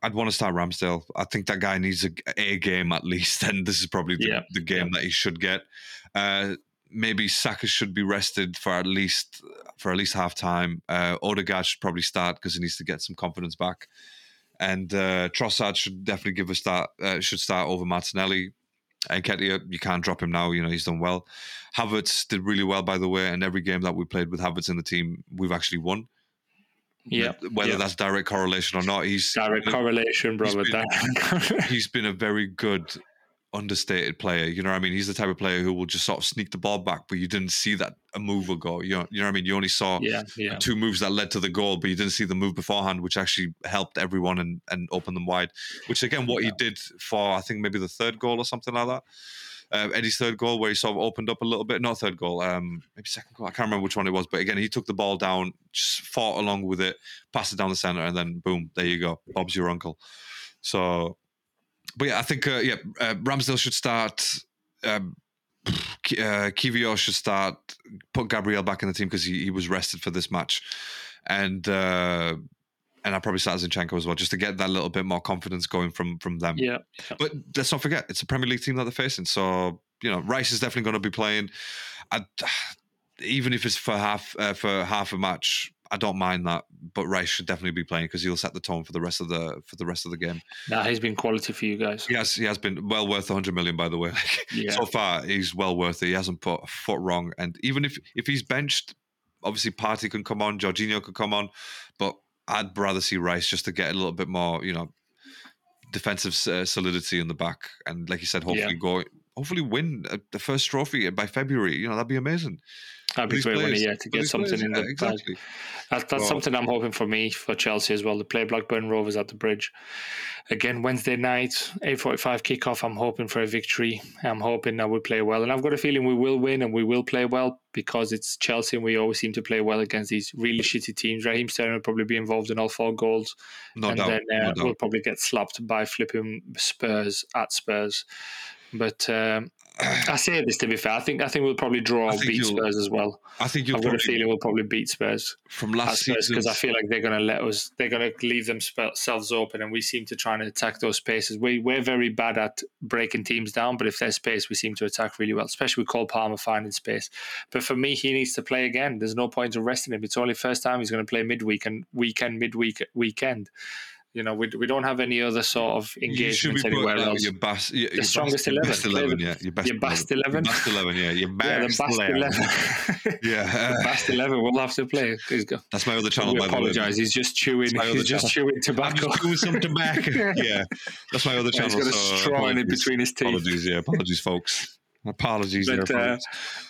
I'd want to start Ramsdale. I think that guy needs a, a game at least, and this is probably the, Yeah, the game that he should get. Uh, maybe Saka should be rested for at least for at least half time. Uh, Odegaard should probably start because he needs to get some confidence back, and uh, Trossard should definitely give a start. Uh, should start over Martinelli. Nketiah, you can't drop him now. You know he's done well. Havertz did really well, by the way, and every game that we played with Havertz in the team, we've actually won. Yeah, whether yeah. that's direct correlation or not, he's Direct correlation, brother. been- Direct correlation. he's been a very good understated player. You know what I mean? He's the type of player who will just sort of sneak the ball back, but you didn't see that a move ago. You know, you know what I mean? You only saw yeah, yeah. two moves that led to the goal, but you didn't see the move beforehand, which actually helped everyone and, and opened them wide. Which again, what he did for I think maybe the third goal or something like that. Uh, Eddie's third goal, where he sort of opened up a little bit. Not third goal, um, maybe second goal. I can't remember which one it was, but again, he took the ball down, just fought along with it, passed it down the center, and then boom, there you go. Bob's your uncle. So, but yeah, I think uh, yeah, uh, Ramsdale should start. Um, uh, Kiwior should start. Put Gabriel back in the team because he, he was rested for this match, and uh, and I probably start Zinchenko as well, just to get that little bit more confidence going from from them. Yeah, But let's not forget, it's a Premier League team that they're facing. So you know, Rice is definitely going to be playing. I, even if it's for half uh, for half a match, I don't mind that. But Rice should definitely be playing because he'll set the tone for the rest of the for the rest of the game. nah, he's been quality for you guys. He he has been well worth 100 million, by the way. Like, Yeah. So far, he's well worth it. He hasn't put a foot wrong. And even if if he's benched, obviously Partey can come on, Jorginho could come on, but I'd rather see Rice just to get a little bit more, you know, defensive uh, solidity in the back. And like you said, hopefully go, hopefully win uh, the first trophy by February. You know, that'd be amazing. That'd be great players- he yeah, to get something players, in the exactly. That, that's Well- something I'm hoping for me for Chelsea as well to play Blackburn Rovers at the bridge. Again, Wednesday night, 8.45 kickoff. I'm hoping for a victory. I'm hoping that we play well. And I've got a feeling we will win and we will play well because it's Chelsea and we always seem to play well against these really shitty teams. Raheem Sterling will probably be involved in all four goals. No and doubt. then uh, no doubt. we'll probably get slapped by flipping Spurs at Spurs. But um, I say this to be fair. I think I think we'll probably draw beat Spurs as well. I think you'll I've got a feeling we'll probably beat Spurs from last season because I feel like they're going to let us. They're going to leave themselves open, and we seem to try and attack those spaces. We we're very bad at breaking teams down, but if there's space, we seem to attack really well, especially with Cole Palmer finding space. But for me, he needs to play again. There's no point of resting him. It's only first time he's going to play midweek and weekend, midweek, weekend. You know, we, we don't have any other sort of engagement anywhere else. Your best, your, the strongest eleven. Best eleven, yeah. Your best, your best eleven. Your best eleven, yeah. Your best, yeah, the best 11. 11. yeah, the best eleven. We'll have to play. That's my other channel. We apologize. He's just chewing. He's just channel. chewing tobacco. I'm chewing some tobacco. yeah, that's my other channel. He's got a so straw in between his teeth. Apologies, yeah. Apologies, folks. Apologies but, there, uh,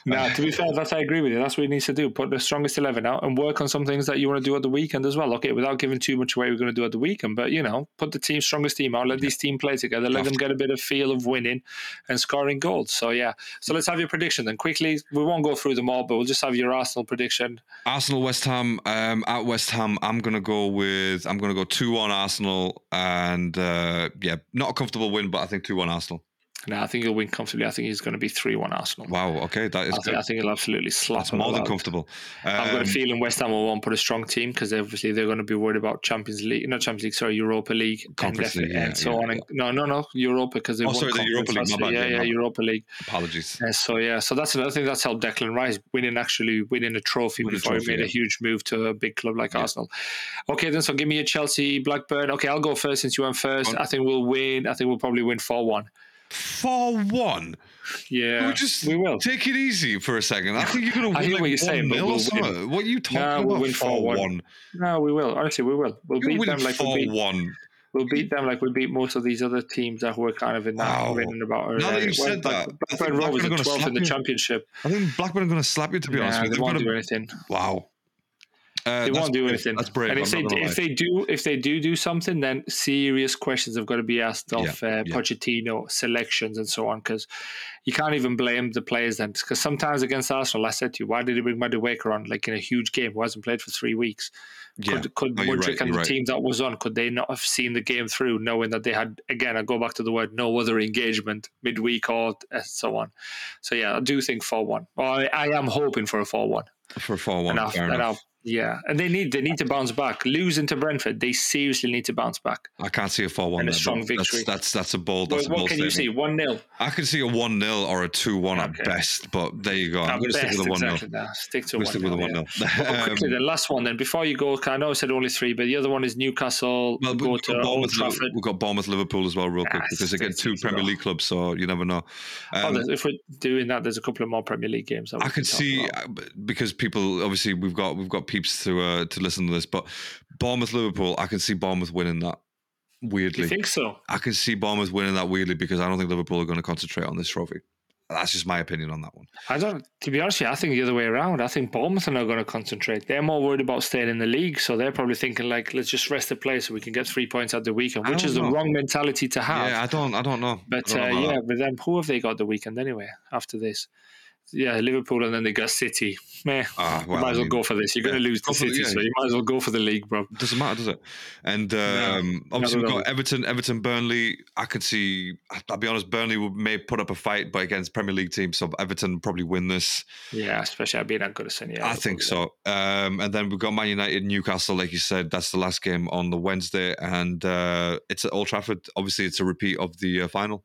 no, to be fair, that's I agree with you. That's what he needs to do. Put the strongest eleven out and work on some things that you want to do at the weekend as well. Okay, without giving too much away, we're going to do at the weekend. But you know, put the team strongest team out. Let yeah. these team play together. Let them get a bit of feel of winning and scoring goals. So yeah. So let's have your prediction then quickly. We won't go through them all, but we'll just have your Arsenal prediction. Arsenal West Ham um, at West Ham. I'm going to go with I'm going to go two one Arsenal and uh, yeah, not a comfortable win, but I think two one Arsenal. No, I think he'll win comfortably. I think he's going to be 3 1 Arsenal. Wow, okay. That is I, think, I think he'll absolutely slap That's more than comfortable. Um, I've got a um, feeling West Ham will want to put a strong team because obviously they're going to be worried about Champions League, not Champions League, sorry, Europa League, Conference League, yeah, and so yeah, on. Yeah. no, no, no, Europa because they oh, won sorry, the Europa League. Bad, yeah, yeah, Europa League. Apologies. And so yeah, so that's another thing that's helped Declan Rice winning actually winning a trophy Win before a trophy, he made a huge move to a big club like Arsenal. Okay, then so give me a Chelsea Blackburn. Okay, I'll go first since you went first. I think we'll win. I think we'll probably win four one. Four one. Yeah, we just we will take it easy for a second. I think you're going to win like what you're saying, we'll something. What are you talking no, about? We'll win four one. No, we will. Honestly, we will. We'll you're beat them like four we beat, one. We'll beat them like we beat most of these other teams that were kind of in that wow. written about. Now that you said Black, that, Blackburn Rovers are 12th in the you. championship. I think Blackburn are going to slap you. To be nah, honest with they won't gonna... do anything. Wow. Uh, they won't do brave. anything. That's brave. And if I'm they if they do if they do do something, then serious questions have got to be asked of Yeah, uh, yeah. Pochettino selections and so on. Because you can't even blame the players then. Because sometimes against Arsenal, I said to you, why did he bring Madueke on like in a huge game who hasn't played for three weeks? Yeah. Could, could No, you're right, and the right. team that was on, could they not have seen the game through, knowing that they had, again, I go back to the word, no other engagement midweek or uh, so on. So, yeah, I do think 4 1. Well, I, I am hoping for a 4 1. for four one. And I'll, and. I'll, yeah, and they need they need to bounce back. Losing to Brentford, they seriously need to bounce back. I can't see a four one. And a strong victory. That's, that's that's a bold. What, That's a what bold can you see? One 0 I can see a one 0 or a two one Okay. at best. But there you go. I'm going to stick with a one 0 exactly that. Stick to one. with a 0 one 0 Well, quickly, the last one then. Before you go. I know I said only three, but the other one is Newcastle. Well, go to Old Bournemouth, Trafford. we've got Bournemouth, Liverpool as well, real quick, Ah, because again, two Premier. League clubs, so you never know. Oh, Um, there's- if we're doing that, there's a couple of more Premier League games. That I can could see uh, because people obviously we've got we've got peeps to uh, to listen to this, but Bournemouth Liverpool, I can see Bournemouth winning that weirdly. You think so? I can see Bournemouth winning that weirdly because I don't think Liverpool are going to concentrate on this trophy. That's just my opinion on that one. I don't. To be honest, with you, I think the other way around. I think Bournemouth are not going to concentrate. They're more worried about staying in the league, so they're probably thinking like, let's just rest the play so we can get three points at the weekend, which is the wrong mentality to have. Yeah, I don't, I don't know. But uh, don't know yeah, that. but then who have they got the weekend anyway? After this, yeah, Liverpool, and then they got City. Meh, Ah, you well, might I as well mean, go for this. You're yeah, going to lose to the- City, yeah. so you might as well go for the league, bro. doesn't matter, does it? And um, obviously we've got Everton, Everton, Burnley. I could see. I'll be honest, Burnley may put up a fight, but against Premier League teams, so Everton probably win this. Yeah, especially I'd be that good as any. I think so. Um, and then we've got Man United, Newcastle, like you said. That's the last game on the Wednesday, and uh, it's at Old Trafford. Obviously, it's a repeat of the uh, final.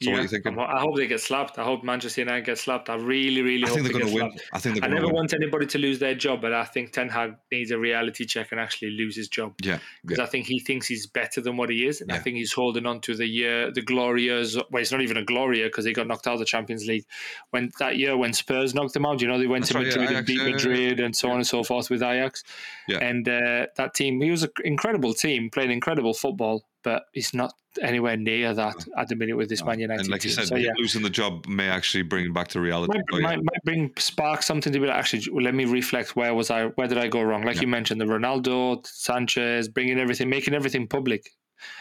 So what are you thinking? I'm- hope they get slapped. I hope Manchester United get slapped. I really, really I hope think they they're going get to win. slapped. I think they're I never win. want anybody to lose their job, but I think Ten Hag needs a reality check and actually lose his job Yeah, because yeah. I think he thinks he's better than what he is, and I think he's holding on to the year, the glory years. Well, it's not even a gloria because they got knocked out of the Champions League when that year when Spurs knocked them out. You know, they went That's to right, yeah, Madrid and beat yeah, yeah, yeah. Madrid and so on and so forth with Ajax. Yeah. And uh, that team, he was an incredible team, playing incredible football, but he's not anywhere near that at the minute with this Man United and like you said, so yeah. losing the job may actually bring back to reality. might, But yeah. might, might bring spark something to be like, actually let me reflect where was i where did i go wrong like Yeah. you mentioned the ronaldo sanchez bringing everything making everything public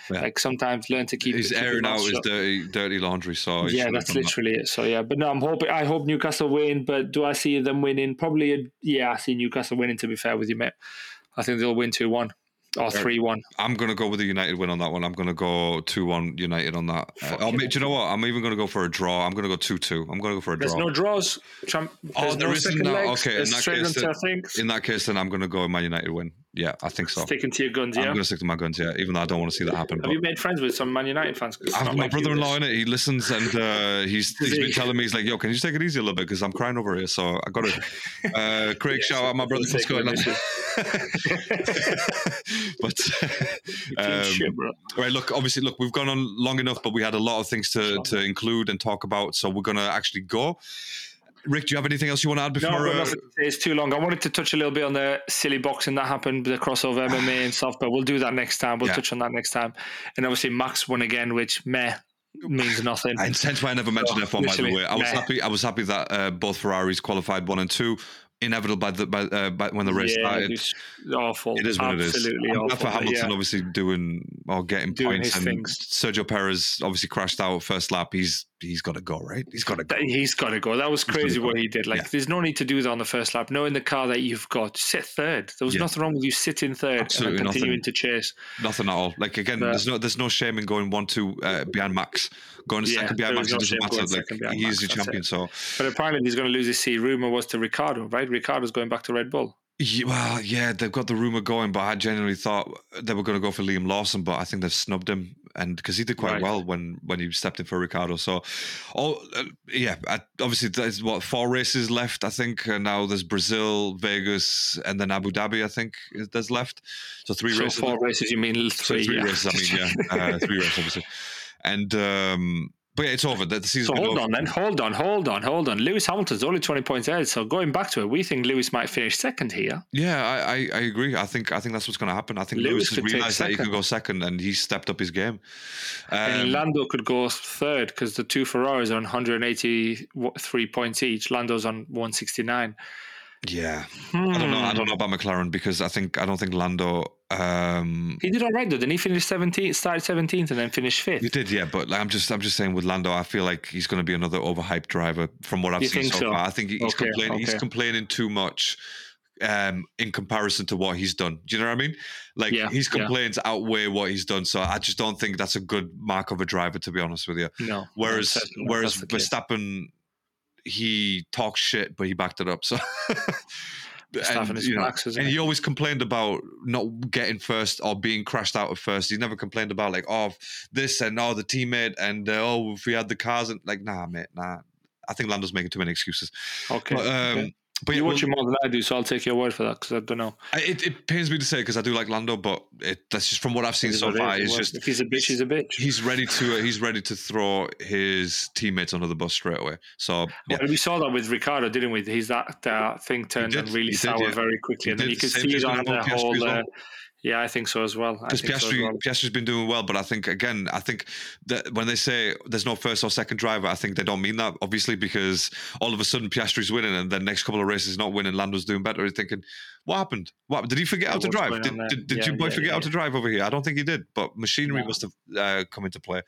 like sometimes learn to keep He's airing out his dirty, dirty laundry. So yeah that's done that. literally it so yeah but no i'm hoping i hope newcastle win but do i see them winning probably a, yeah i see newcastle winning to be fair with you mate i think they'll win 2-1 Or three one. I'm going to go with the United win on that one. I'm going to go 2 1 United on that. Uh, oh, do you know what? I'm even going to go for a draw. I'm going to go 2 2. I'm going to go for a There's draw. no draws. Trump, Oh, there's there no isn't legs. Okay, in that case, then-. In that case, then I'm going to go Man United win. Yeah, I think so. Sticking to your guns, yeah. I'm going to stick to my guns, yeah, even though I don't want to see that happen. Have But you made friends with some Man United fans? I've my like brother-in-law in it. He listens and uh, he's he's been telling me he's like, "Yo, can you just take it easy a little bit because I'm crying over here." So I got to. Uh, Craig, shout out my brother from Scotland. but um, Shit, right, look, obviously, look, we've gone on long enough, but we had a lot of things to to include and talk about, so we're gonna actually go. Rick, do you have anything else you want to add before? I've uh, to. It's too long. I wanted to touch a little bit on the silly boxing that happened, with the crossover MMA and stuff, but we'll do that next time. We'll Yeah. touch on that next time. And obviously, Max won again, which meh means nothing. And hence why I never mentioned Oh, F1. By the way, I was meh. happy. I was happy that uh, both Ferraris qualified one and two. Inevitable by the by, uh, by when the race yeah, started. it's awful. It is what Absolutely it is. Awful. for Hamilton yeah. obviously doing or getting Doing points, and things. Sergio Perez obviously crashed out first lap. He's he's got to go right. He's got to go. He's got to go. That was crazy what he did. Like, Yeah. there's no need to do that on the first lap. Knowing the car that you've got, sit third. There was Yeah. nothing wrong with you sitting third Absolutely and continuing nothing. to chase. Nothing at all. Like again, But- there's no there's no shame in going one two uh, behind Max. Going Yeah, second behind Max no doesn't matter. Like he's the champion. it. So But apparently, he's going to lose his seat. Rumor was to Ricciardo, right? Ricciardo's going back to Red Bull. Yeah, well, yeah, they've got the rumor going, but I genuinely thought they were going to go for Liam Lawson, but I think they've snubbed him, and because he did quite Right. well when when he stepped in for Ricciardo. So, oh, uh, yeah, I, obviously there's what four races left, I think. Uh, now there's Brazil, Vegas, and then Abu Dhabi. I think is- there's left. So three So races. four left. races, you mean So three? three yeah. races. I mean, yeah, uh, three races, obviously. And um, but yeah, it's over. The, the season's So hold over. on then, hold on, hold on, hold on. Lewis Hamilton's only 20 points ahead. So going back to it, we think Lewis might finish second here. Yeah, I, I, I agree. I think I think that's what's going to happen. I think Lewis Lewis has realized that he can go second, and he stepped up his game. and Um, Lando could go third because the two Ferraris are on 183 points each. Lando's on 169. yeah, I don't know. I Hmm. don't know about McLaren because I think I don't think Lando. Um, He did all right though. Didn't he finish 17th, started 17th and then finished fifth? he did, yeah. But I'm just I'm just saying with Lando, I feel like he's going to be another overhyped driver from what I've You seen so, so? far. I think he's Okay, complaining. He's complaining too much. Um, in comparison to what he's done, do you know what I mean? Like Yeah, his yeah. complaints outweigh what he's done, so I just don't think that's a good mark of a driver, to be honest with you. No. Whereas no, whereas. Verstappen, he talks shit, but he backed it up. So. And, is you know, and he? he always complained about not getting first or being crashed out at first. He never complained about like, oh, this and oh, the teammate and uh, oh, if we had the cars and like, nah, mate, nah. I think Lando's making too many excuses. Okay. But, um, okay. But you well, watch him more than I do, so I'll take your word for that because I don't know. It, it pains me to say because I do like Lando, but it, that's just from what I've seen It so far. It's just if he's a bitch, he's a bitch. he's ready to uh, he's ready to throw his teammates under the bus straight away. So yeah, Well, we saw that with Ricciardo, didn't we? He's that uh, thing turned did, really he did, sour yeah. very quickly, He and then you could Same see it on the with Piastri as whole. well. Uh, yeah, I think so as well. Because think so Piastri well. Piastri's been doing well, but I think again, I think that when they say there's no first or second driver, I think they don't mean that obviously because all of a sudden Piastri's winning and then next couple of races not winning, Lando's doing better. You're thinking, what happened? What did he forget Yeah, how to drive? Did, did, did Yeah, you boy yeah, forget how to drive over here? I don't think he did, but machinery must have uh, come into play.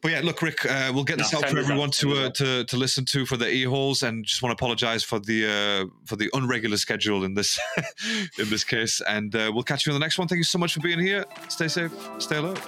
But yeah, look, Rick, uh, we'll get this No, out for everyone to uh, to to listen to for the e holes, and just want to apologise for the uh, for the unregular schedule in this in this case. And uh, we'll catch you on the next one. Thank you so much for being here. Stay safe, stay alert.